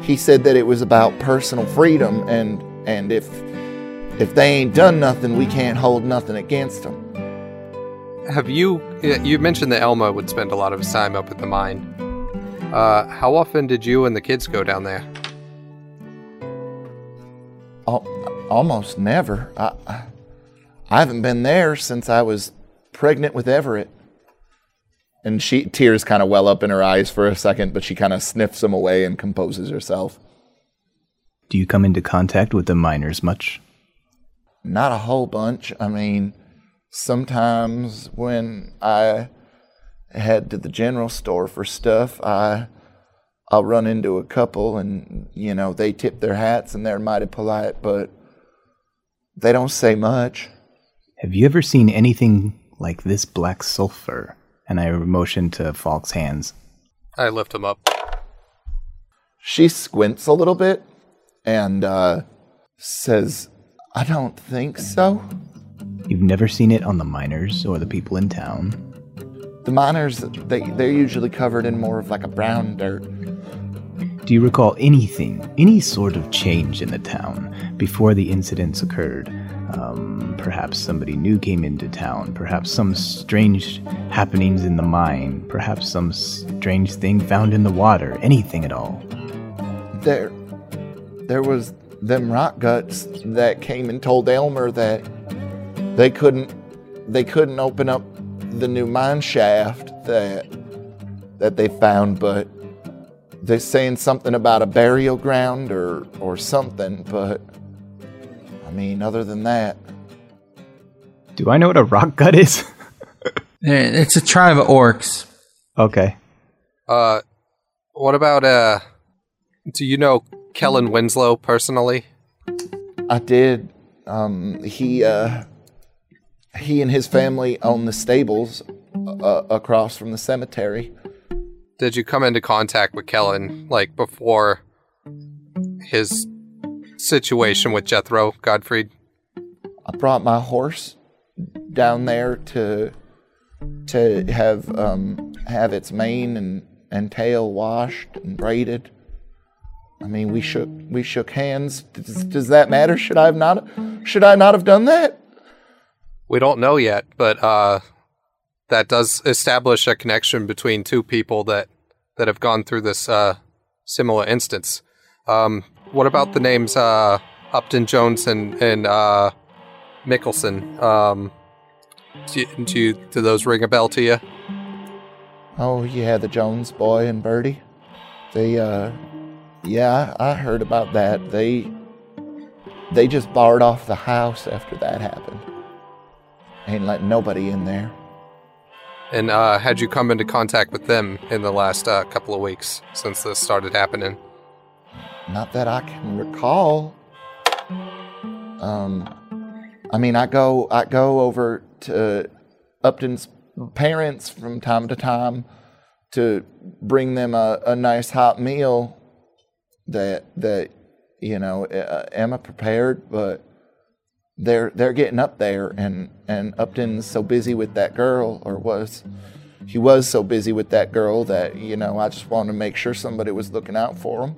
he said that it was about personal freedom, and, and if, if they ain't done nothing, we can't hold nothing against them. Have you? You mentioned that Elmer would spend a lot of his time up at the mine. Uh, how often did you and the kids go down there? Al- almost never. I, I haven't been there since I was pregnant with Everett. And she tears kind of well up in her eyes for a second, but she kind of sniffs them away and composes herself. Do you come into contact with the miners much? Not a whole bunch. I mean, sometimes when I head to the general store for stuff, I I'll run into a couple and you know, they tip their hats and they're mighty polite, but they don't say much. Have you ever seen anything like this black sulfur? And I motion to Falk's hands. I lift him up. She squints a little bit and uh, says, I don't think so. You've never seen it on the miners or the people in town. The miners, they, they're usually covered in more of like a brown dirt. Do you recall anything, any sort of change in the town before the incidents occurred? Um, perhaps somebody new came into town, perhaps some strange happenings in the mine, perhaps some strange thing found in the water, anything at all. There, there was them rock guts that came and told Elmer that they couldn't, they couldn't open up the new mine shaft that that they found, but they're saying something about a burial ground or or something, but I mean, other than that, Do I know what a rock gut is? It's a tribe of orcs. okay. Uh, what about, uh, do you know Kellen Winslow personally? I did. Um, he uh, he and his family own the stables uh, across from the cemetery. Did you come into contact with Kellen, like, before his situation with Jethro Godfrey? I brought my horse down there to to have um, have its mane and, and tail washed and braided. I mean, we shook we shook hands. Does, does that matter? Should I have not should I not have done that? We don't know yet, but uh, that does establish a connection between two people that that have gone through this uh, similar instance. Um, what about the names uh, Upton Jones and and uh, Mickelson? Um, do, you- do you do those ring a bell to you? Oh yeah, the Jones boy and Bertie. They uh yeah, I heard about that. They they just barred off the house after that happened. Ain't letting nobody in there. And uh, had you come into contact with them in the last uh, couple of weeks since this started happening? Not that I can recall. Um I mean I go I go over to Upton's parents from time to time to bring them a, a nice hot meal that that you know uh, Emma prepared, but they're they're getting up there, and and Upton's so busy with that girl, or was he was so busy with that girl that you know I just wanted to make sure somebody was looking out for him.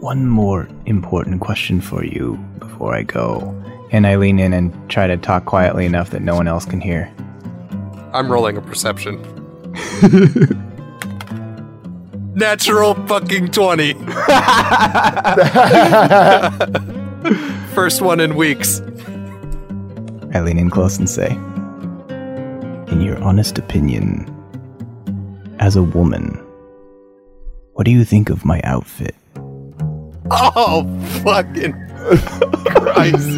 One more important question for you before I go. And I lean in and try to talk quietly enough that no one else can hear. I'm rolling a perception. Natural fucking 20. First one in weeks. I lean in close and say, In your honest opinion, as a woman, what do you think of my outfit? Oh, fucking Christ.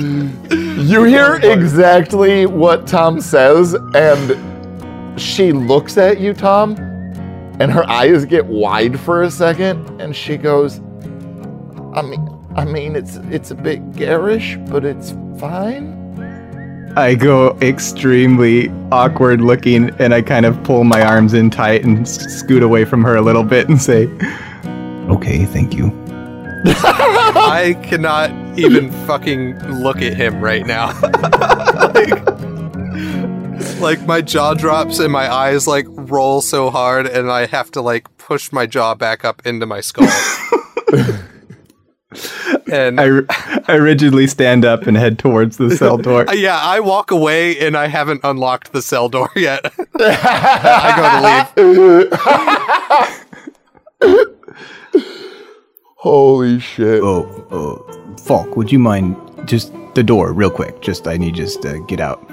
You hear exactly what Tom says, and she looks at you, Tom, and her eyes get wide for a second, and she goes, "I mean, I mean, it's it's a bit garish, but it's fine." I go extremely awkward looking and I kind of pull my arms in tight and scoot away from her a little bit and say, Okay, thank you. I cannot even fucking look at him right now. like, like my jaw drops and my eyes like roll so hard and I have to like push my jaw back up into my skull. and I, I rigidly stand up and head towards the cell door. Yeah, I walk away and I haven't unlocked the cell door yet. I go to leave. Holy shit. Oh, oh, Falk, would you mind just the door, real quick? Just I need just to get out.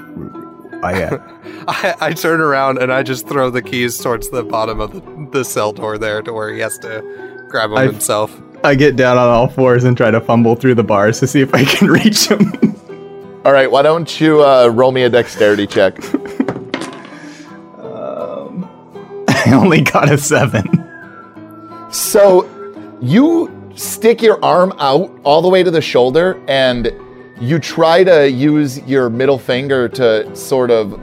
I uh, I, I turn around and I just throw the keys towards the bottom of the, the cell door there to where he has to grab them I- himself. I get down on all fours and try to fumble through the bars to see if I can reach him. All right, why don't you uh, roll me a dexterity check? um, I only got a seven. So you stick your arm out all the way to the shoulder and you try to use your middle finger to sort of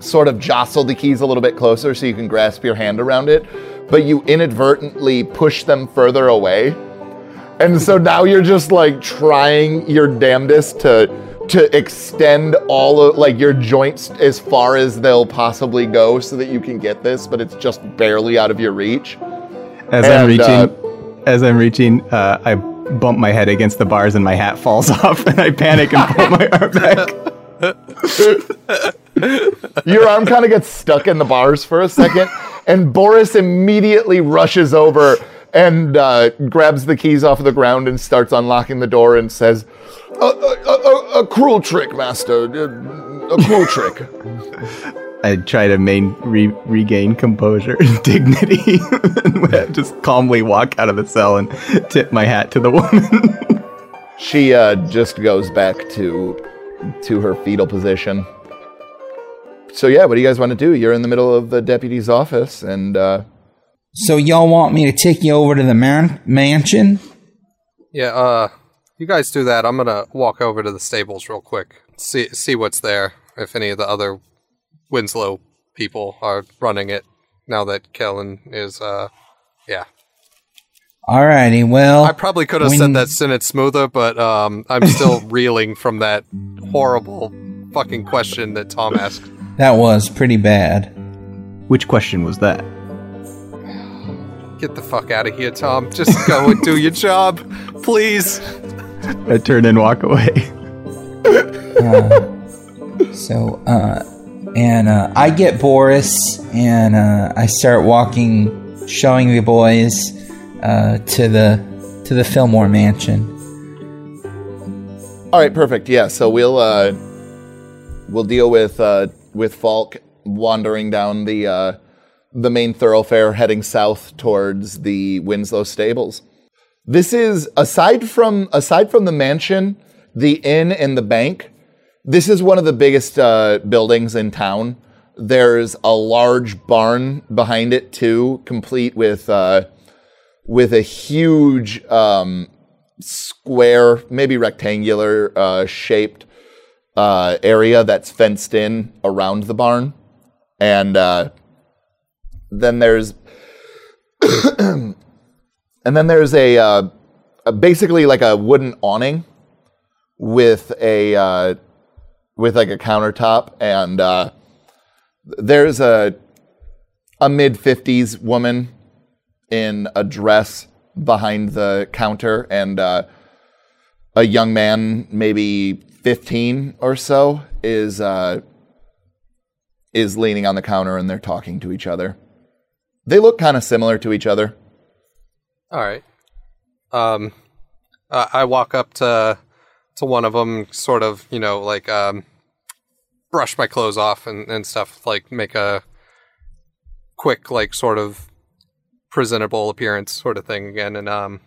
sort of jostle the keys a little bit closer so you can grasp your hand around it, but you inadvertently push them further away. And so now you're just like trying your damnedest to to extend all of like your joints as far as they'll possibly go so that you can get this, but it's just barely out of your reach. As I'm And, uh, reaching, as I'm reaching, uh, I bump my head against the bars and my hat falls off, and I panic and pull my arm back. Your arm kind of gets stuck in the bars for a second, and Boris immediately rushes over and uh, grabs the keys off of the ground and starts unlocking the door and says, "A, a, a, a cruel trick, master. A cruel trick." I try to main re- regain composure and dignity, and just calmly walk out of the cell and tip my hat to the woman. She uh, just goes back to to her fetal position. So yeah, what do you guys want to do? You're in the middle of the deputy's office, and uh, So y'all want me to take you over to the man- mansion? Yeah, uh, you guys do that. I'm gonna walk over to the stables real quick. See see what's there. If any of the other Winslow people are running it now that Kellen is, uh, yeah. Alrighty, well. I probably could have when- said that sentence smoother, but um, I'm still reeling from that horrible fucking question that Tom asked. That was pretty bad. Which question was that? Get the fuck out of here, Tom. Just go and do your job, please. I turn and walk away. So, uh, and uh, I get Boris, and uh, I start walking, showing the boys uh, to the to the Fillmore mansion. All right, perfect. Yeah, so we'll uh, we'll deal with uh, with Falk wandering down the uh, the main thoroughfare, heading south towards the Winslow stables. This is aside from aside from the mansion, the inn, and the bank. This is one of the biggest uh, buildings in town. There's a large barn behind it too, complete with uh, with a huge um, square, maybe rectangular uh, shaped uh, area that's fenced in around the barn, and uh, then there's and then there's a, uh, a basically like a wooden awning with a uh, with like a countertop, and uh, there's a a mid fifties woman in a dress behind the counter and uh, a young man maybe 15 or so is uh, is leaning on the counter and they're talking to each other they look kind of similar to each other All right. Um, I walk up to to one of them, sort of, you know, like um, brush my clothes off and, and stuff, like make a quick, like, sort of presentable appearance, sort of thing again. And um,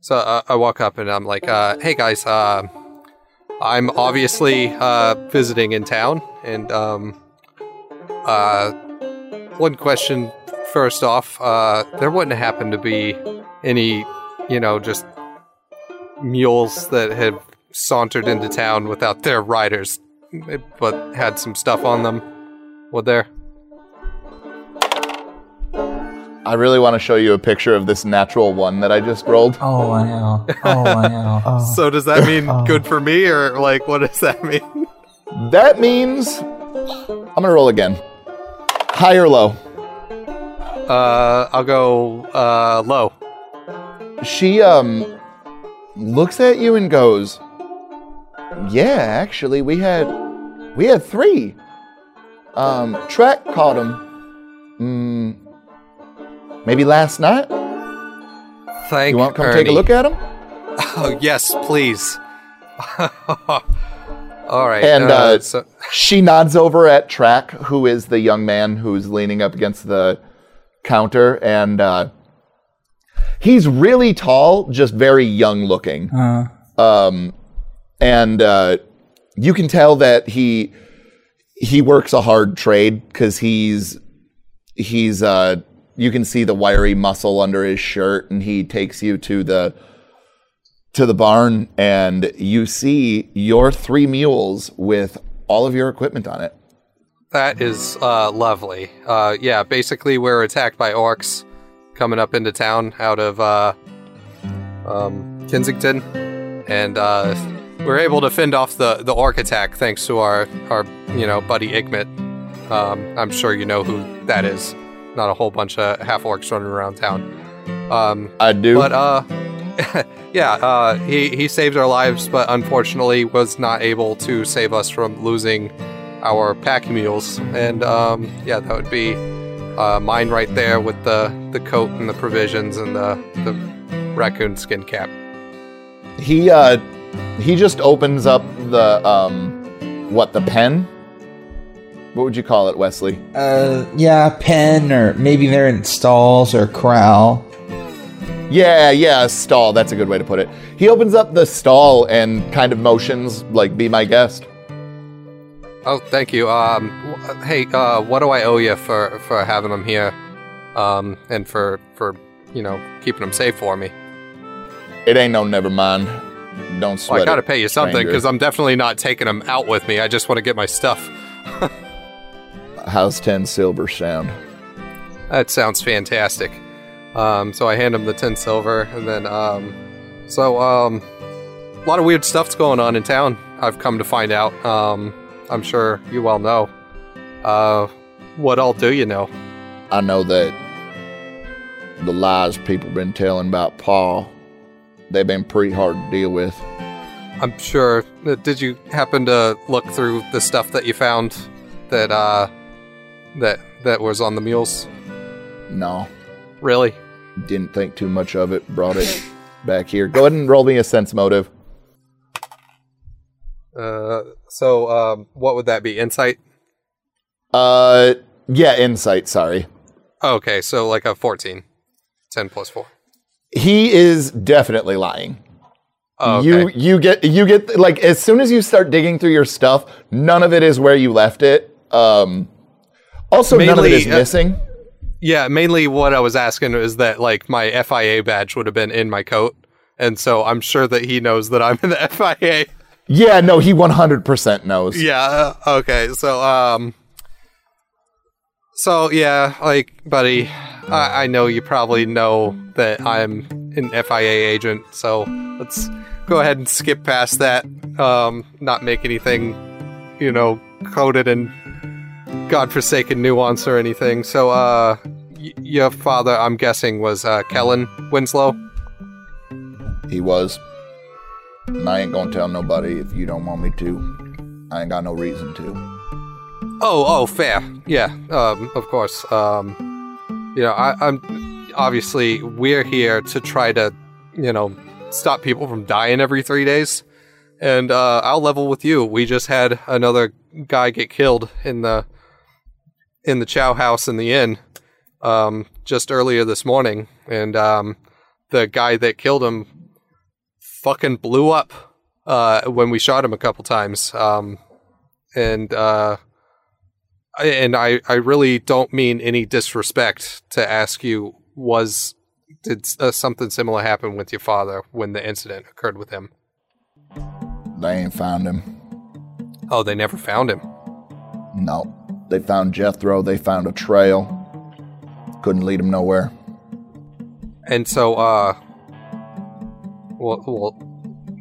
so uh, I walk up and I'm like, uh, "Hey guys, uh, I'm obviously uh, visiting in town, and um, uh, one question first off, uh, there wouldn't happen to be any, you know, just mules that had sauntered into town without their riders, but had some stuff on them. What there? i really want to show you a picture of this natural one that i just rolled Oh wow! Oh wow! So does that mean good for me, or like what does that mean? that means i'm gonna roll again high or low Uh, I'll go uh low. she um looks at you and goes yeah actually we had we had three um track caught him mm, maybe last night Thank You want to come Ernie. take a look at him? Oh yes, please. All right. And, uh, so, She nods over at Track, who is the young man who's leaning up against the counter, and uh, he's really tall, just very young looking. Um, and uh, you can tell that he he works a hard trade because he's he's uh, you can see the wiry muscle under his shirt, and he takes you to the to the barn and you see your three mules with all of your equipment on it. that is uh, lovely. Uh, yeah, basically we're attacked by orcs coming up into town out of uh, um, Kensington, and uh, we're able to fend off the, the orc attack thanks to our our you know buddy Igmit. Um, I'm sure you know who that is. Not a whole bunch of half orcs running around town. Um, I do. But uh, yeah, uh, he he saved our lives, but unfortunately was not able to save us from losing our pack mules. And um, yeah, that would be uh, mine right there with the the coat and the provisions and the the raccoon skin cap. he uh he just opens up the um what the pen? What would you call it, Wesley? Uh, yeah, pen, or maybe they're in stalls or corral. Yeah, yeah, stall. That's a good way to put it. He opens up the stall and kind of motions like be my guest. Oh, thank you. Um, w- hey, uh, what do I owe you for for having them here? Um, and for for you know keeping them safe for me. It ain't no never mind. Don't sweat Well, I gotta it, pay you something because I'm definitely not taking them out with me. I just want to get my stuff. How's ten silver sound? That sounds fantastic. Um, so I hand him the 10 silver, and then, um, so, um, a lot of weird stuff's going on in town, I've come to find out. Um, I'm sure you all know. Uh, what all do you know? I know that the lies people been telling about Paul, they've been pretty hard to deal with. I'm sure. uh, Did you happen to look through the stuff that you found that, uh, that, that was on the mules? No, Really? didn't think too much of it. Brought it back here. Go ahead and roll me a sense motive. Uh, so, um, what would that be? Insight? Uh, yeah, insight. Sorry. Okay, so like a 14. 10 plus 4. He is definitely lying. Oh, okay. You you get you get like as soon as you start digging through your stuff, none of it is where you left it. Um, also, none of it Mainly, is uh, missing. Yeah, mainly what I was asking is that like my FIA badge would have been in my coat, and so I'm sure that he knows that I'm in the FIA. Yeah, no, he one hundred percent knows. Yeah. uh, Okay. So um. So yeah, like, buddy, I, I know you probably know that I'm an FIA agent, so let's go ahead and skip past that. Um, not make anything, you know, coded in godforsaken nuance or anything. So, uh, y- your father, I'm guessing, was uh, Kellen Winslow. He was. And I ain't gonna tell nobody if you don't want me to. I ain't got no reason to. Oh, oh, fair. Yeah, um, of course. Um, you know, I, I'm obviously we're here to try to, you know, stop people from dying every three days. And uh, I'll level with you. We just had another guy get killed in the in the Chow House in the inn um, just earlier this morning, and um, the guy that killed him fucking blew up uh, when we shot him a couple times. Um, and uh, and I, I really don't mean any disrespect to ask you was did uh, something similar happen with your father when the incident occurred with him They ain't found him. oh they never found him No. They found Jethro. They found a trail. Couldn't lead him nowhere. and so uh well, well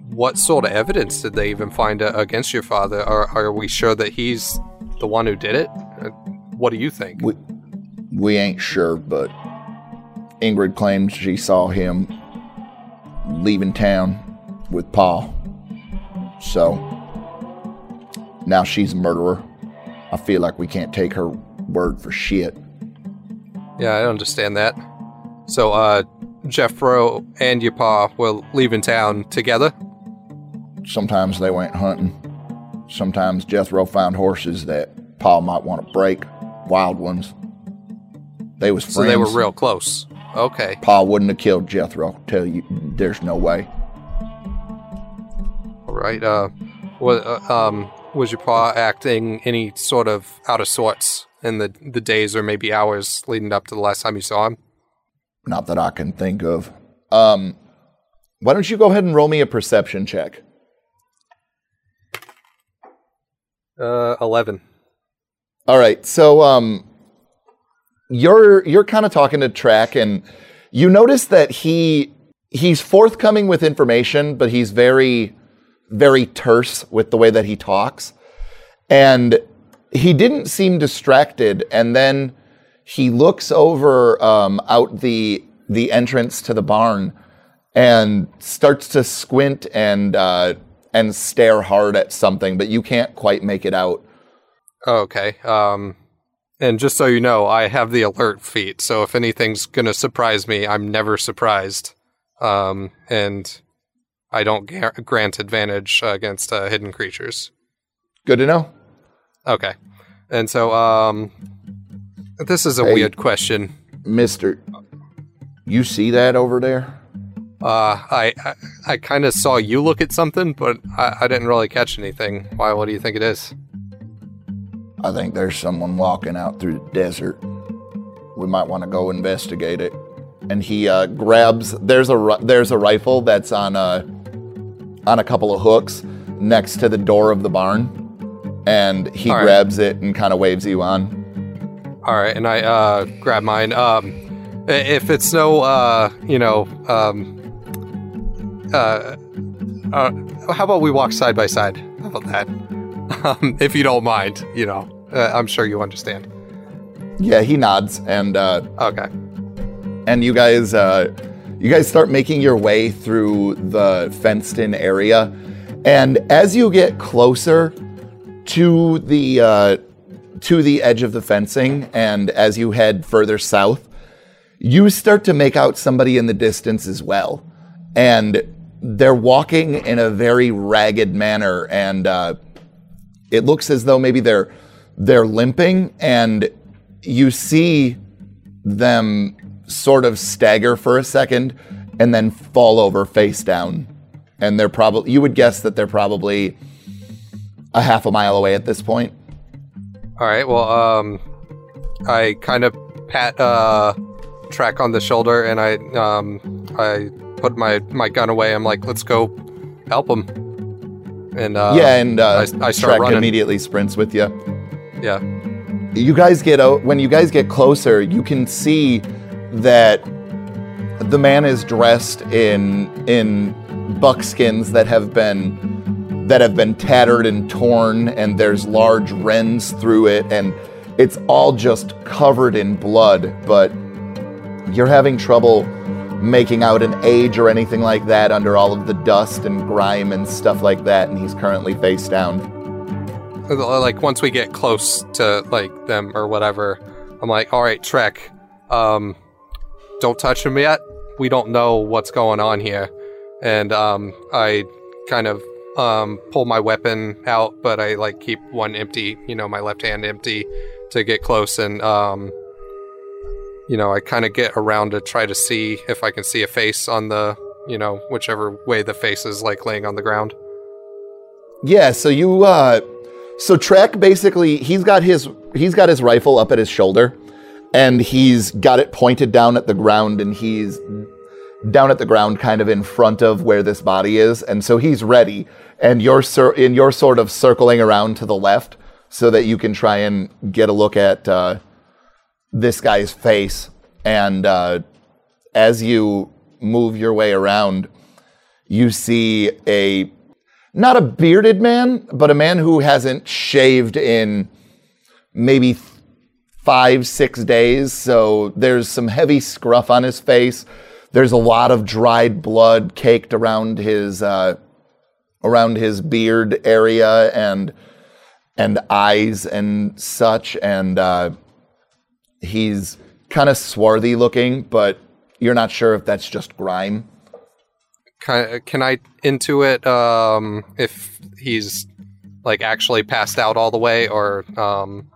what sort of evidence did they even find against your father are, are we sure that he's the one who did it Uh, what do you think We we ain't sure, but Ingrid claims she saw him leaving town with Paul. So now she's a murderer. I feel like we can't take her word for shit. Yeah, I understand that. So, uh, Jethro and your pa were leaving town together? Sometimes they went hunting. Sometimes Jethro found horses that Pa might want to break, wild ones. They was friends. So they were real close. Okay. Pa wouldn't have killed Jethro. Tell you, there's no way. All right. Uh, was, uh, um, was your pa acting any sort of out of sorts in the the days or maybe hours leading up to the last time you saw him? Not that I can think of. Um, why don't you go ahead and roll me a perception check? Uh, eleven. All right. So, um, you're you're kind of talking to Track, and you notice that he he's forthcoming with information, but he's very very terse with the way that he talks, and he didn't seem distracted. And then he looks over um, out the the entrance to the barn and starts to squint and uh, and stare hard at something, but you can't quite make it out. Okay. Um, and just so you know, I have the alert feat, so if anything's gonna surprise me, I'm never surprised. Um, and I don't grant advantage uh, against uh, hidden creatures. Good to know. Okay. And so, um, this is a Hey. weird question. Mister, you see that over there? Uh, I I, I kind of saw you look at something, but I, I didn't really catch anything. Why? What do you think it is? I think there's someone walking out through the desert. We might want to go investigate it. And he uh, grabs. There's a there's a rifle that's on a on a couple of hooks next to the door of the barn, and he right. grabs it and kind of waves you on. All right, and I uh, grab mine. Um, if it's no, uh, you know, um, uh, uh, how about we walk side by side? How about that? Um, if you don't mind, you know, uh, I'm sure you understand. Yeah, he nods, and uh, Okay. and you guys uh, you guys start making your way through the fenced-in area, and as you get closer to the uh, to the edge of the fencing, and as you head further south, you start to make out somebody in the distance as well, and they're walking in a very ragged manner, and uh, it looks as though maybe they're they're limping, and you see them sort of stagger for a second and then fall over face down. And they're probably, you would guess that they're probably a half a mile away at this point. All right. Well, um, I kind of pat uh, track on the shoulder, and I um, I put my my gun away. I'm like, let's go help him. And uh, yeah, and uh, I- I start Shrek running. immediately sprints with you. yeah. You guys get out, when you guys get closer, you can see that the man is dressed in in buckskins that have been that have been tattered and torn and there's large rends through it and it's all just covered in blood but you're having trouble making out an age or anything like that under all of the dust and grime and stuff like that and he's currently face down. Like once we get close to like them or whatever i'm like all right trek um don't touch him yet. We don't know what's going on here. And um i kind of um pull my weapon out but i like keep one empty you know my left hand empty to get close and um you know i kind of get around to try to see if i can see a face on the you know whichever way the face is like laying on the ground. Yeah, so you uh so Trek basically he's got his he's got his rifle up at his shoulder and he's got it pointed down at the ground and he's down at the ground kind of in front of where this body is and so he's ready and you're cir- and you're sort of circling around to the left so that you can try and get a look at uh this guy's face and uh as you move your way around you see a not a bearded man, but a man who hasn't shaved in maybe five, six days. So there's some heavy scruff on his face. There's a lot of dried blood caked around his uh, around his beard area and and eyes and such. And uh, he's kind of swarthy looking, but you're not sure if that's just grime. Can, can I intuit um, if he's like actually passed out all the way, or um,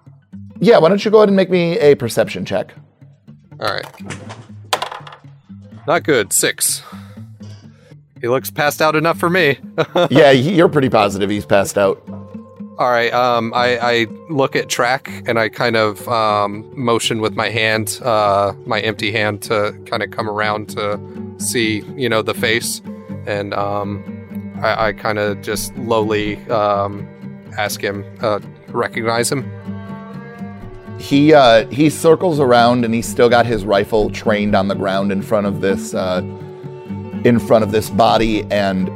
Yeah, why don't you go ahead and make me a perception check? all right? Not good. Six. He looks passed out enough for me. yeah, you're pretty positive he's passed out. All right. Um, I, I look at track and I kind of um, motion with my hand, uh, my empty hand, to kind of come around to see, you know, the face, and um, I, I kind of just lowly um, ask him, uh, recognize him. He uh, he circles around and he's still got his rifle trained on the ground in front of this uh, in front of this body. And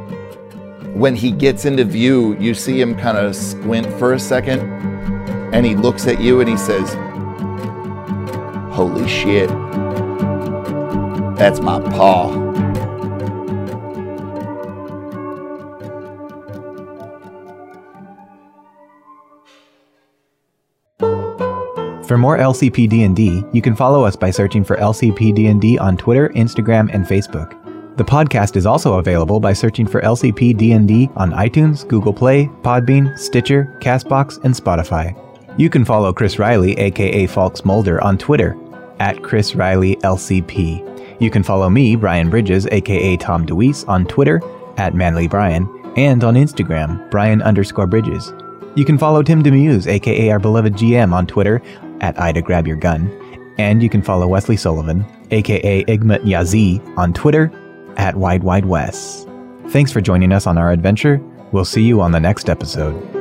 when he gets into view, you see him kind of squint for a second, and he looks at you and he says, "Holy shit, that's my paw." For more LCP D&D, you can follow us by searching for LCP D&D on Twitter, Instagram, and Facebook. The podcast is also available by searching for LCP D&D on iTunes, Google Play, Podbean, Stitcher, Castbox, and Spotify. You can follow Chris Riley, aka Falks Mulder, on Twitter at Chris Riley LCP. You can follow me, Brian Bridges, aka Tom DeWeese, on Twitter at Manly Brian, and on Instagram, Brian underscore Bridges. You can follow Tim DeMuse, aka our beloved GM, on Twitter at Ida Grab Your Gun. And you can follow Wesley Sullivan, aka Igmat Yazi, on Twitter at Wide Wide West. Thanks for joining us on our adventure. We'll see you on the next episode.